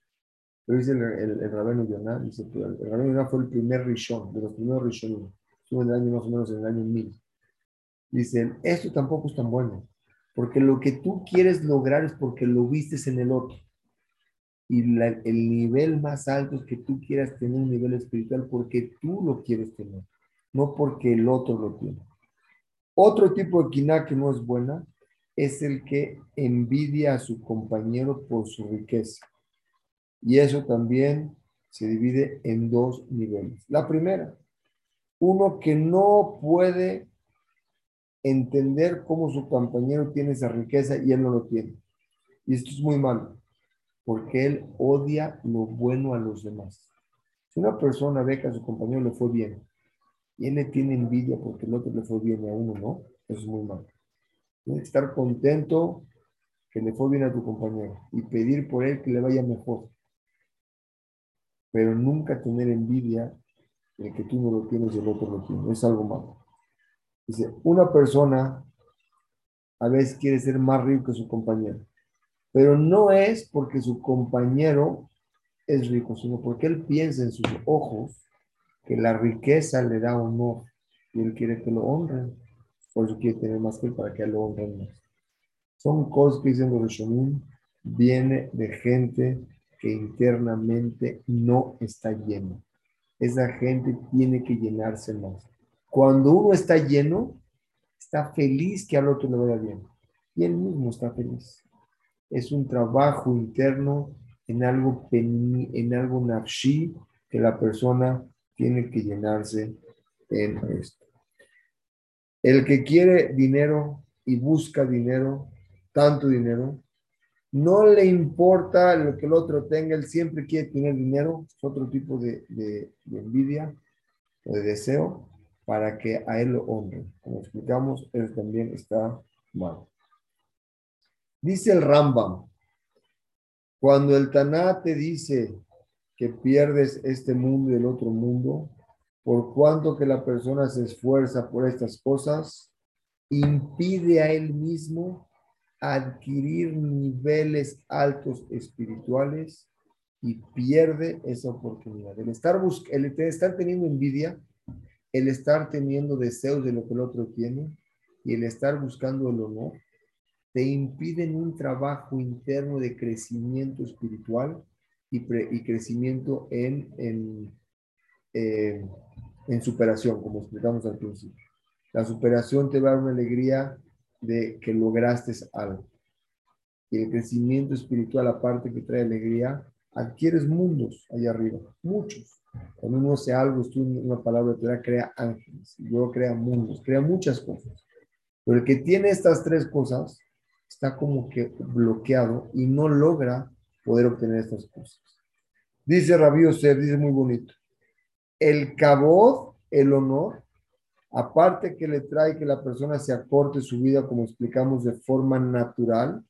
Pero dice el, el, Rabeno Yonah, dice, el, el Rabeno Yonah fue el primer Rishon, de los primeros Rishonim. En el año más o menos en el año 1000. Dicen, esto tampoco es tan bueno, porque lo que tú quieres lograr es porque lo vistes en el otro y el nivel más alto es que tú quieras tener un nivel espiritual porque tú lo quieres tener, no porque el otro lo tiene. Otro tipo de quina que no es buena es el que envidia a su compañero por su riqueza. Y eso también se divide en dos niveles. La primera, uno que no puede entender cómo su compañero tiene esa riqueza y él no lo tiene. Y esto es muy malo porque él odia lo bueno a los demás. Si una persona ve que a su compañero le fue bien y él le tiene envidia porque el otro le fue bien a uno no, eso es muy malo. Tienes que estar contento que le fue bien a tu compañero y pedir por él que le vaya mejor. Pero nunca tener envidia de que tú no lo tienes y el otro lo tiene. Es algo malo. Dice, una persona a veces quiere ser más rico que su compañero pero no es porque su compañero es rico, sino porque él piensa en sus ojos que la riqueza le da honor y él quiere que lo honren. Por eso quiere tener más que él para que lo honren más. Son cosas que dicen los Rishonim, viene de gente que internamente no está lleno. Esa gente tiene que llenarse más. Cuando uno está lleno, está feliz que al otro le vaya bien. Y él mismo está feliz es un trabajo interno en algo, en algo nafshi que la persona tiene que llenarse en esto. El que quiere dinero y busca dinero, tanto dinero, no le importa lo que el otro tenga, él siempre quiere tener dinero, es otro tipo de, de envidia o de deseo para que a él lo honren. Como explicamos, él también está mal. Dice el Rambam, cuando el Taná te dice que pierdes este mundo y el otro mundo, por cuanto que la persona se esfuerza por estas cosas, impide a él mismo adquirir niveles altos espirituales y pierde esa oportunidad. El estar, el estar teniendo envidia, el estar teniendo deseos de lo que el otro tiene y el estar buscando el honor, te impiden un trabajo interno de crecimiento espiritual y, crecimiento en, en, eh, en superación, como explicamos al principio. La superación te va a dar una alegría de que lograste algo. Y el crecimiento espiritual, aparte que trae alegría, adquieres mundos allá arriba, muchos. Cuando uno hace algo, estudia una palabra, te crea ángeles, luego crea mundos, crea muchas cosas. Pero el que tiene estas tres cosas, está como que bloqueado y no logra poder obtener estas cosas. Dice Rabí Yosef, dice muy bonito, el cabot, el honor, aparte que le trae que la persona se acorte su vida, como explicamos, de forma natural,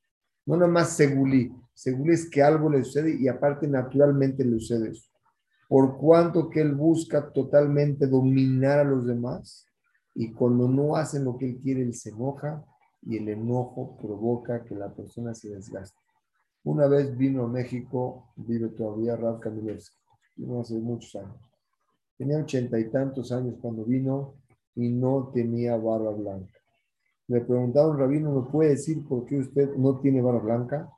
no nada más segulí, segulí es que algo le sucede y aparte naturalmente le sucede eso. Por cuanto que él busca totalmente dominar a los demás y cuando no hacen lo que él quiere, él se enoja, y el enojo provoca que la persona se desgaste. Una vez vino a México, vive todavía Rav Kamilevsky, vino hace muchos años. Tenía ochenta y tantos años cuando vino y no tenía barba blanca. Le preguntaron, Rabino, ¿me puede decir por qué usted no tiene barba blanca?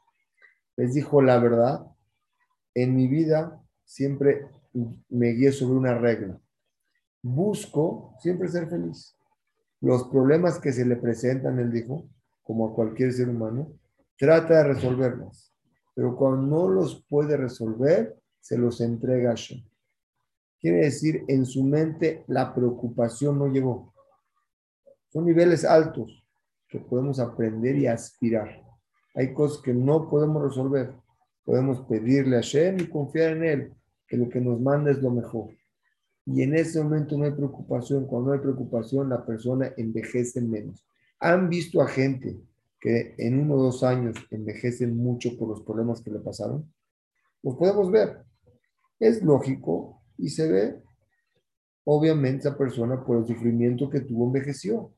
Les dijo, la verdad, en mi vida siempre me guío sobre una regla. Busco siempre ser feliz. Los problemas que se le presentan, él dijo, como a cualquier ser humano, trata de resolverlos. Pero cuando no los puede resolver, se los entrega a Shem. Quiere decir, en su mente la preocupación no llegó. Son niveles altos que podemos aprender y aspirar. Hay cosas que no podemos resolver. Podemos pedirle a Shem y confiar en Él, que lo que nos manda es lo mejor. Y en ese momento no hay preocupación. Cuando no hay preocupación, la persona envejece menos. ¿Han visto a gente que en uno o dos años envejecen mucho por los problemas que le pasaron? Los podemos ver. Es lógico y se ve. Obviamente esa persona por el sufrimiento que tuvo envejeció.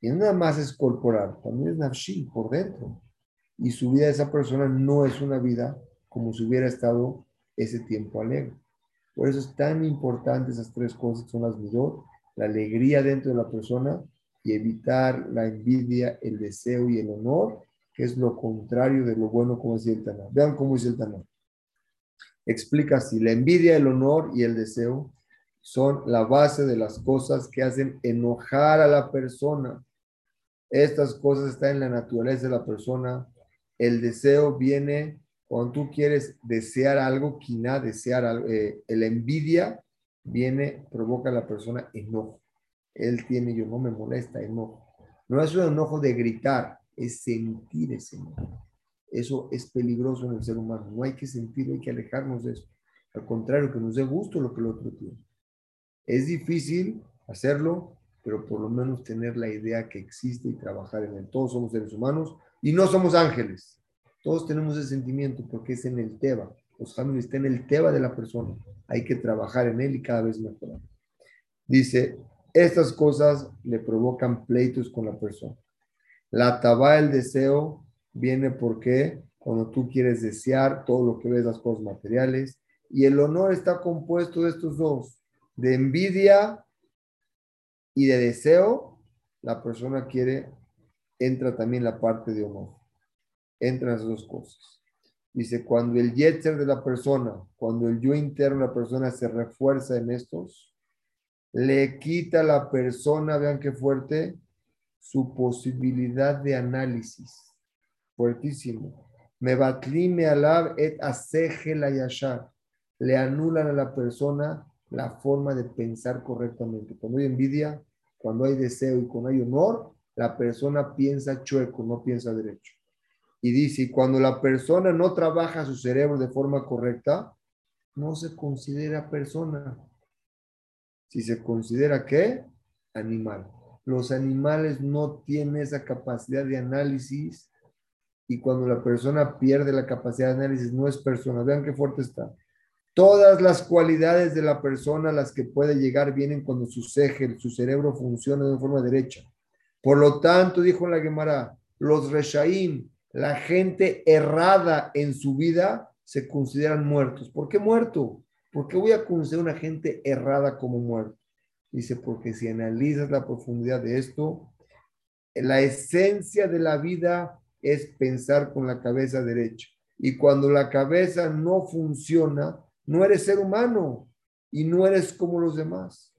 Y nada más es corporal, también es nafshi, por dentro. Y su vida de esa persona no es una vida como si hubiera estado ese tiempo alegre. Por eso es tan importante esas tres cosas que son las midot, la alegría dentro de la persona y evitar la envidia, el deseo y el honor, que es lo contrario de lo bueno, como decía el Taná. Vean cómo dice el Taná. Explica así, la envidia, el honor y el deseo son la base de las cosas que hacen enojar a la persona. Estas cosas están en la naturaleza de la persona. El deseo viene cuando tú quieres desear algo, quina, desear algo, eh, la envidia viene, provoca a la persona enojo. Él tiene, yo no me molesta, enojo. No es un enojo de gritar, es sentir ese enojo. Eso es peligroso en el ser humano. No hay que sentirlo, hay que alejarnos de eso. Al contrario, que nos dé gusto lo que el otro tiene. Es difícil hacerlo, pero por lo menos tener la idea que existe y trabajar en él. Todos somos seres humanos y no somos ángeles. Todos tenemos ese sentimiento porque es en el Teba. Los familias está en el Teba de la persona. Hay que trabajar en él y cada vez mejorar. Dice, estas cosas le provocan pleitos con la persona. La taba, el deseo, viene porque cuando tú quieres desear todo lo que ves, las cosas materiales, y el honor está compuesto de estos dos, de envidia y de deseo, la persona quiere, entra también la parte de honor. Entran esas dos cosas. Dice, cuando el yetzer de la persona, cuando el yo interno de la persona se refuerza en estos, le quita a la persona, vean qué fuerte, su posibilidad de análisis fuertísimo. Me batlime alab et la. Le anulan a la persona la forma de pensar correctamente. Cuando hay envidia, cuando hay deseo y cuando hay honor, la persona piensa chueco, no piensa derecho. Y dice, cuando la persona no trabaja su cerebro de forma correcta, no se considera persona. Si se considera qué? Animal. Los animales no tienen esa capacidad de análisis y cuando la persona pierde la capacidad de análisis no es persona. Vean qué fuerte está. Todas las cualidades de la persona las que puede llegar vienen cuando su ceje, su cerebro funciona de forma derecha. Por lo tanto, dijo la Gemara, los reshaim, la gente errada en su vida, se consideran muertos. ¿Por qué muerto? ¿Por qué voy a considerar una gente errada como muerto? Dice, porque si analizas la profundidad de esto, la esencia de la vida es pensar con la cabeza derecha. Y cuando la cabeza no funciona, no eres ser humano y no eres como los demás.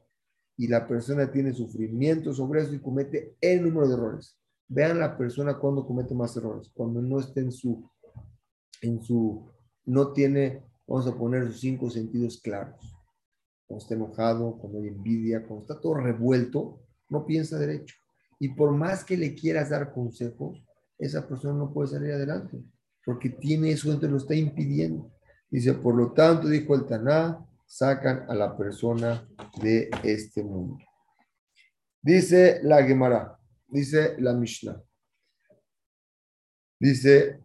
Y la persona tiene sufrimiento sobre eso y comete el número de errores. Vean la persona cuando comete más errores, cuando no está en su, en su, no tiene, vamos a poner sus cinco sentidos claros. Cuando está enojado, cuando hay envidia, cuando está todo revuelto, no piensa derecho. Y por más que le quieras dar consejos, esa persona no puede salir adelante, porque tiene eso, entonces lo está impidiendo. Dice, por lo tanto, dijo el Taná, sacan a la persona de este mundo. Dice la Gemara, dice la Mishnah. Dice,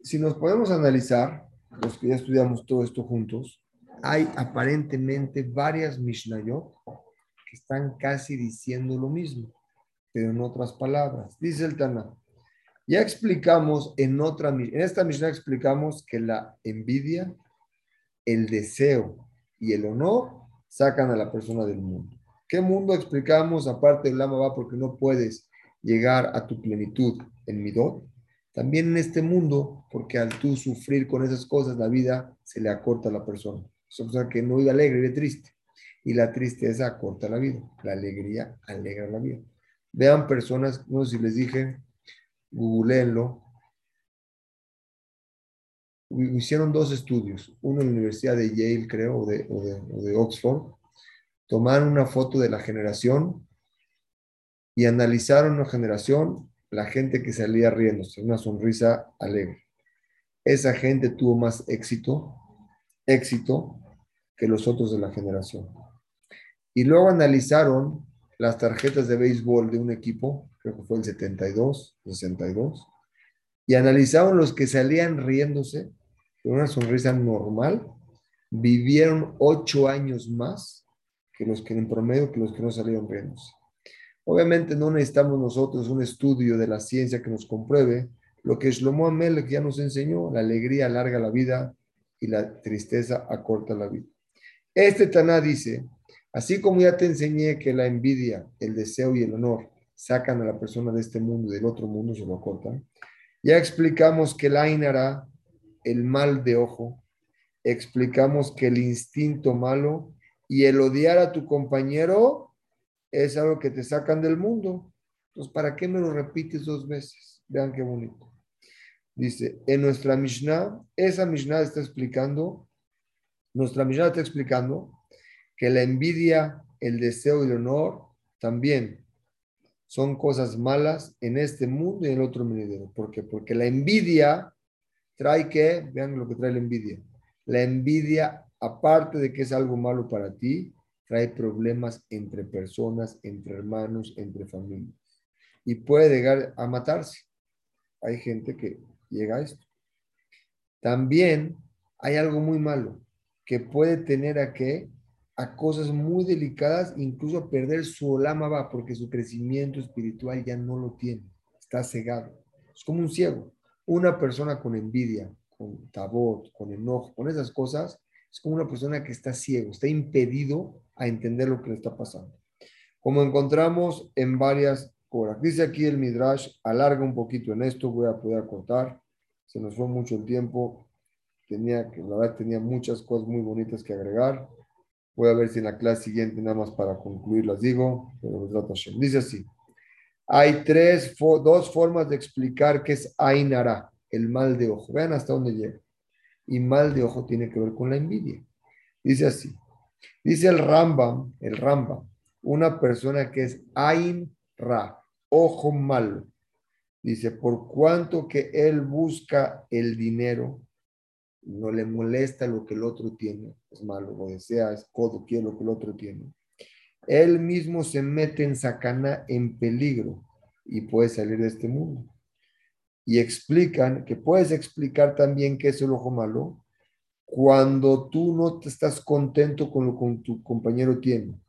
si nos podemos analizar, los que ya estudiamos todo esto juntos, hay aparentemente varias Mishnayot que están casi diciendo lo mismo, pero en otras palabras. Dice el Taná, ya explicamos en otra, en esta misión explicamos que la envidia, el deseo y el honor sacan a la persona del mundo. ¿Qué mundo explicamos aparte del lama porque no puedes llegar a tu plenitud en Midot, también en este mundo, porque al tú sufrir con esas cosas, la vida se le acorta a la persona. Es una persona que no vive alegre, vive triste. Y la tristeza acorta la vida. La alegría alegra la vida. Vean personas, no sé si les dije, googleenlo. Hicieron dos estudios, uno en la Universidad de Yale, creo, o de, o de Oxford. Tomaron una foto de la generación y analizaron una generación, la gente que salía riéndose, una sonrisa alegre. Esa gente tuvo más éxito, éxito que los otros de la generación. Y luego analizaron las tarjetas de béisbol de un equipo, creo que fue el 72, 62, y analizaron los que salían riéndose con una sonrisa normal, vivieron ocho años más que los que en promedio, que los que no salieron riéndose. Obviamente no necesitamos nosotros un estudio de la ciencia que nos compruebe lo que Shlomo Amelech ya nos enseñó, la alegría alarga la vida y la tristeza acorta la vida. Este Taná dice, así como ya te enseñé que la envidia, el deseo y el honor sacan a la persona de este mundo y del otro mundo, se lo acortan, ya explicamos que la Ainara, el mal de ojo, explicamos que el instinto malo y el odiar a tu compañero es algo que te sacan del mundo. Entonces, ¿para qué me lo repites dos veces? Vean qué bonito. Dice, en nuestra Mishnah, esa Mishnah está explicando, nuestra Mishnah está explicando que la envidia, el deseo y el honor también son cosas malas en este mundo y en el otro mundo. ¿Por qué? Porque la envidia trae que, vean lo que trae la envidia. La envidia, aparte de que es algo malo para ti, trae problemas entre personas, entre hermanos, entre familias. Y puede llegar a matarse. Hay gente que llega a esto. También hay algo muy malo que puede tener a que a cosas muy delicadas, incluso a perder su olama va, porque su crecimiento espiritual ya no lo tiene, está cegado. Es como un ciego. Una persona con envidia, con tabot, con enojo, con esas cosas, es como una persona que está ciego, está impedido a entender lo que le está pasando. Como encontramos en varias cosas. Dice aquí el Midrash, alarga un poquito en esto, voy a poder cortar. Se nos fue mucho el tiempo. Tenía la verdad, tenía muchas cosas muy bonitas que agregar. Voy a ver si en la clase siguiente, nada más para concluir, las digo. Pero dice así. Hay tres, dos formas de explicar qué es Ainara, el mal de ojo. Vean hasta dónde llega. Y mal de ojo tiene que ver con la envidia. Dice así. Dice el Rambam, el Rambam, una persona que es Ain Ra, ojo malo. Dice, por cuanto que él busca el dinero, no le molesta lo que el otro tiene, es malo, o desea, es codo, quiere lo que el otro tiene. Él mismo se mete en sacana, en peligro, y puede salir de este mundo. Y explican que puedes explicar también qué es el ojo malo, cuando tú no te estás contento con lo que tu compañero tiene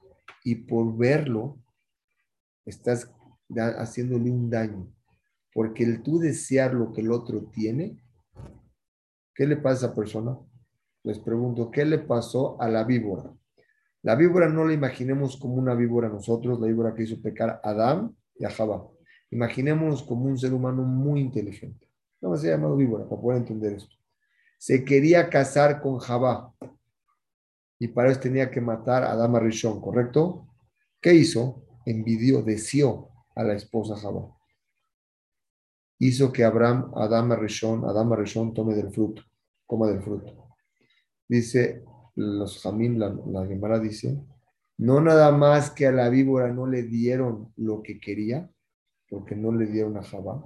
y por verlo estás haciéndole un daño, porque el tú desear lo que el otro tiene, ¿qué le pasa a esa persona? Les pregunto, ¿qué le pasó a la víbora? La víbora no la imaginemos como una víbora nosotros, la víbora que hizo pecar a Adán y a Jabá. Imaginémonos como un ser humano muy inteligente. No se llama víbora para poder entender esto se quería casar con Jabá y para eso tenía que matar a Dama Rishon, ¿correcto? ¿Qué hizo? Envidió, deseó a la esposa Jabá. Hizo que Abraham, Adama Rishon, Adama Rishon tome del fruto, coma del fruto. Dice los Jamín, la, la Gemara dice, no nada más que a la víbora no le dieron lo que quería, porque no le dieron a Jabá,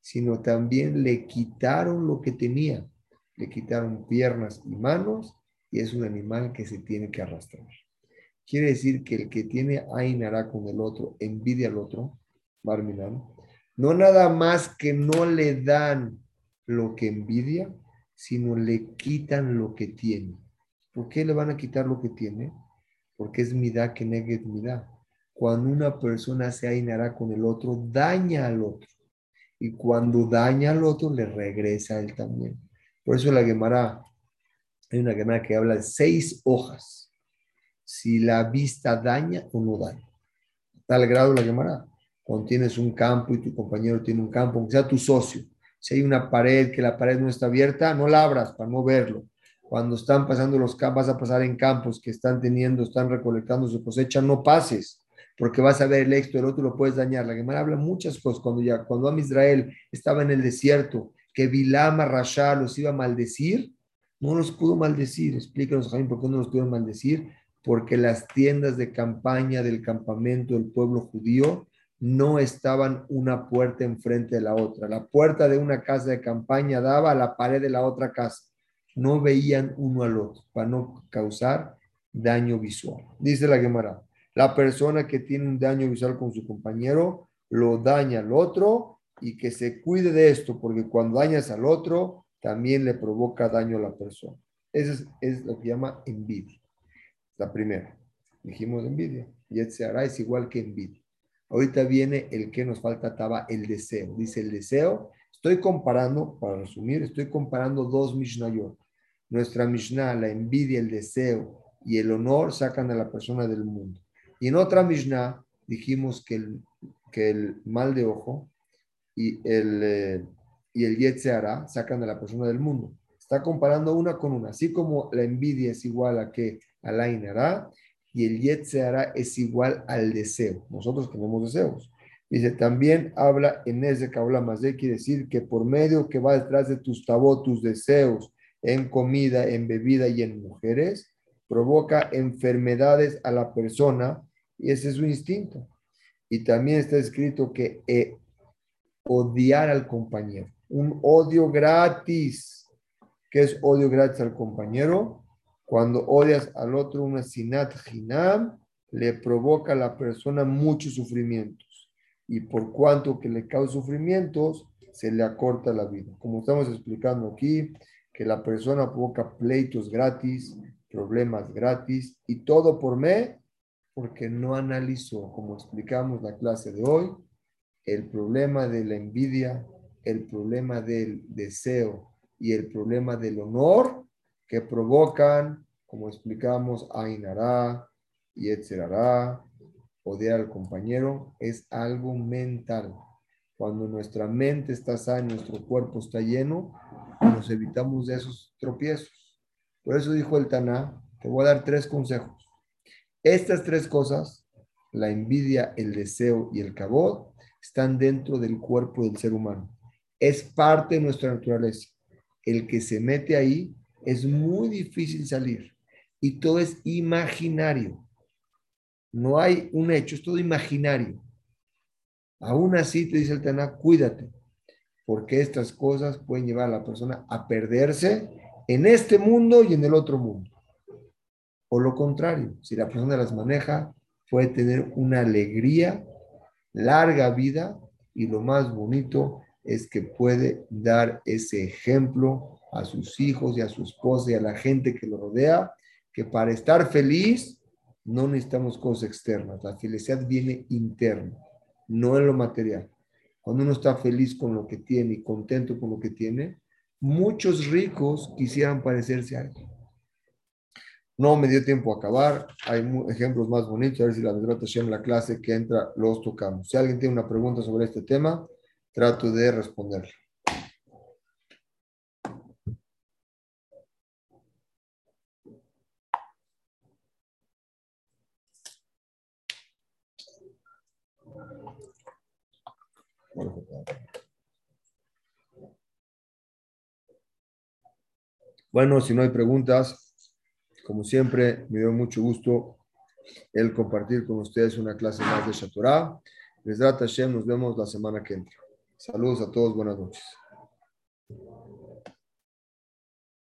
sino también le quitaron lo que tenía le quitaron piernas y manos y es un animal que se tiene que arrastrar. Quiere decir que el que tiene Ainara con el otro, envidia al otro, Barminan, no nada más que no le dan lo que envidia, sino le quitan lo que tiene. ¿Por qué le van a quitar lo que tiene? Porque es midá que negue midá. Cuando una persona se ainará con el otro, daña al otro. Y cuando daña al otro, le regresa a él también. Por eso la Gemara, hay una Gemara que habla de seis hojas. Si la vista daña o no daña. tal grado la Gemara. cuando tienes un campo y tu compañero tiene un campo, aunque sea tu socio. Si hay una pared que la pared no está abierta, no la abras para no verlo. Cuando están pasando los campos, vas a pasar en campos que están teniendo, están recolectando su cosecha, no pases, porque vas a ver el éxito, el otro lo puedes dañar. La Gemara habla muchas cosas. Cuando ya, cuando Am Israel estaba en el desierto, que Vilama Rasha los iba a maldecir, no los pudo maldecir. Explícanos, Jaime, por qué no los pudieron maldecir. Porque las tiendas de campaña del campamento del pueblo judío no estaban una puerta enfrente de la otra. La puerta de una casa de campaña daba a la pared de la otra casa. No veían uno al otro para no causar daño visual. Dice la Gemara, la persona que tiene un daño visual con su compañero lo daña al otro y que se cuide de esto, porque cuando dañas al otro, también le provoca daño a la persona. Eso es, lo que llama envidia. La primera. Dijimos envidia. Hará es igual que envidia. Ahorita viene el que nos falta, estaba el deseo. Dice el deseo. Estoy comparando, para resumir, estoy comparando dos Mishnayot. Nuestra Mishnah, la envidia, el deseo y el honor sacan a la persona del mundo. Y en otra Mishnah dijimos que el, que el mal de ojo y el, eh, y el sacan a la persona del mundo. Está comparando una con una. Así como la envidia es igual a que a la inara, y el Yetzirah es igual al deseo. Nosotros tenemos deseos. Dice, también habla en ese que habla más de quiere decir que por medio que va detrás de tus tabot, tus deseos en comida, en bebida y en mujeres, provoca enfermedades a la persona y ese es su instinto. Y también está escrito que eh, odiar al compañero, un odio gratis. ¿Qué es odio gratis al compañero? Cuando odias al otro una sinat jinam, le provoca a la persona muchos sufrimientos. Y por cuanto que le causa sufrimientos, se le acorta la vida. Como estamos explicando aquí, que la persona provoca pleitos gratis, problemas gratis, y todo por mí, porque no analizó, como explicamos la clase de hoy, el problema de la envidia, el problema del deseo y el problema del honor que provocan, como explicamos, Ainará y etcétera, odiar al compañero, es algo mental. Cuando nuestra mente está sana, nuestro cuerpo está lleno, nos evitamos de esos tropiezos. Por eso dijo el Taná, te voy a dar tres consejos. Estas tres cosas, la envidia, el deseo y el cabot, están dentro del cuerpo del ser humano. Es parte de nuestra naturaleza. El que se mete ahí es muy difícil salir y todo es imaginario. No hay un hecho, es todo imaginario. Aún así te dice el Taná, cuídate, porque estas cosas pueden llevar a la persona a perderse en este mundo y en el otro mundo. O lo contrario, si la persona las maneja, puede tener una alegría, larga vida y lo más bonito es que puede dar ese ejemplo a sus hijos y a su esposa y a la gente que lo rodea, que para estar feliz no necesitamos cosas externas, la felicidad viene interna, no en lo material. Cuando uno está feliz con lo que tiene y contento con lo que tiene, muchos ricos quisieran parecerse a alguien. No me dio tiempo a acabar, hay ejemplos más bonitos, a ver si la verdad en la clase que entra los tocamos. Si alguien tiene una pregunta sobre este tema, trato de responderle. Bueno, si no hay preguntas, como siempre, me dio mucho gusto el compartir con ustedes una clase más de Shatorah. Les Hashem, nos vemos la semana que entra. Saludos a todos, buenas noches.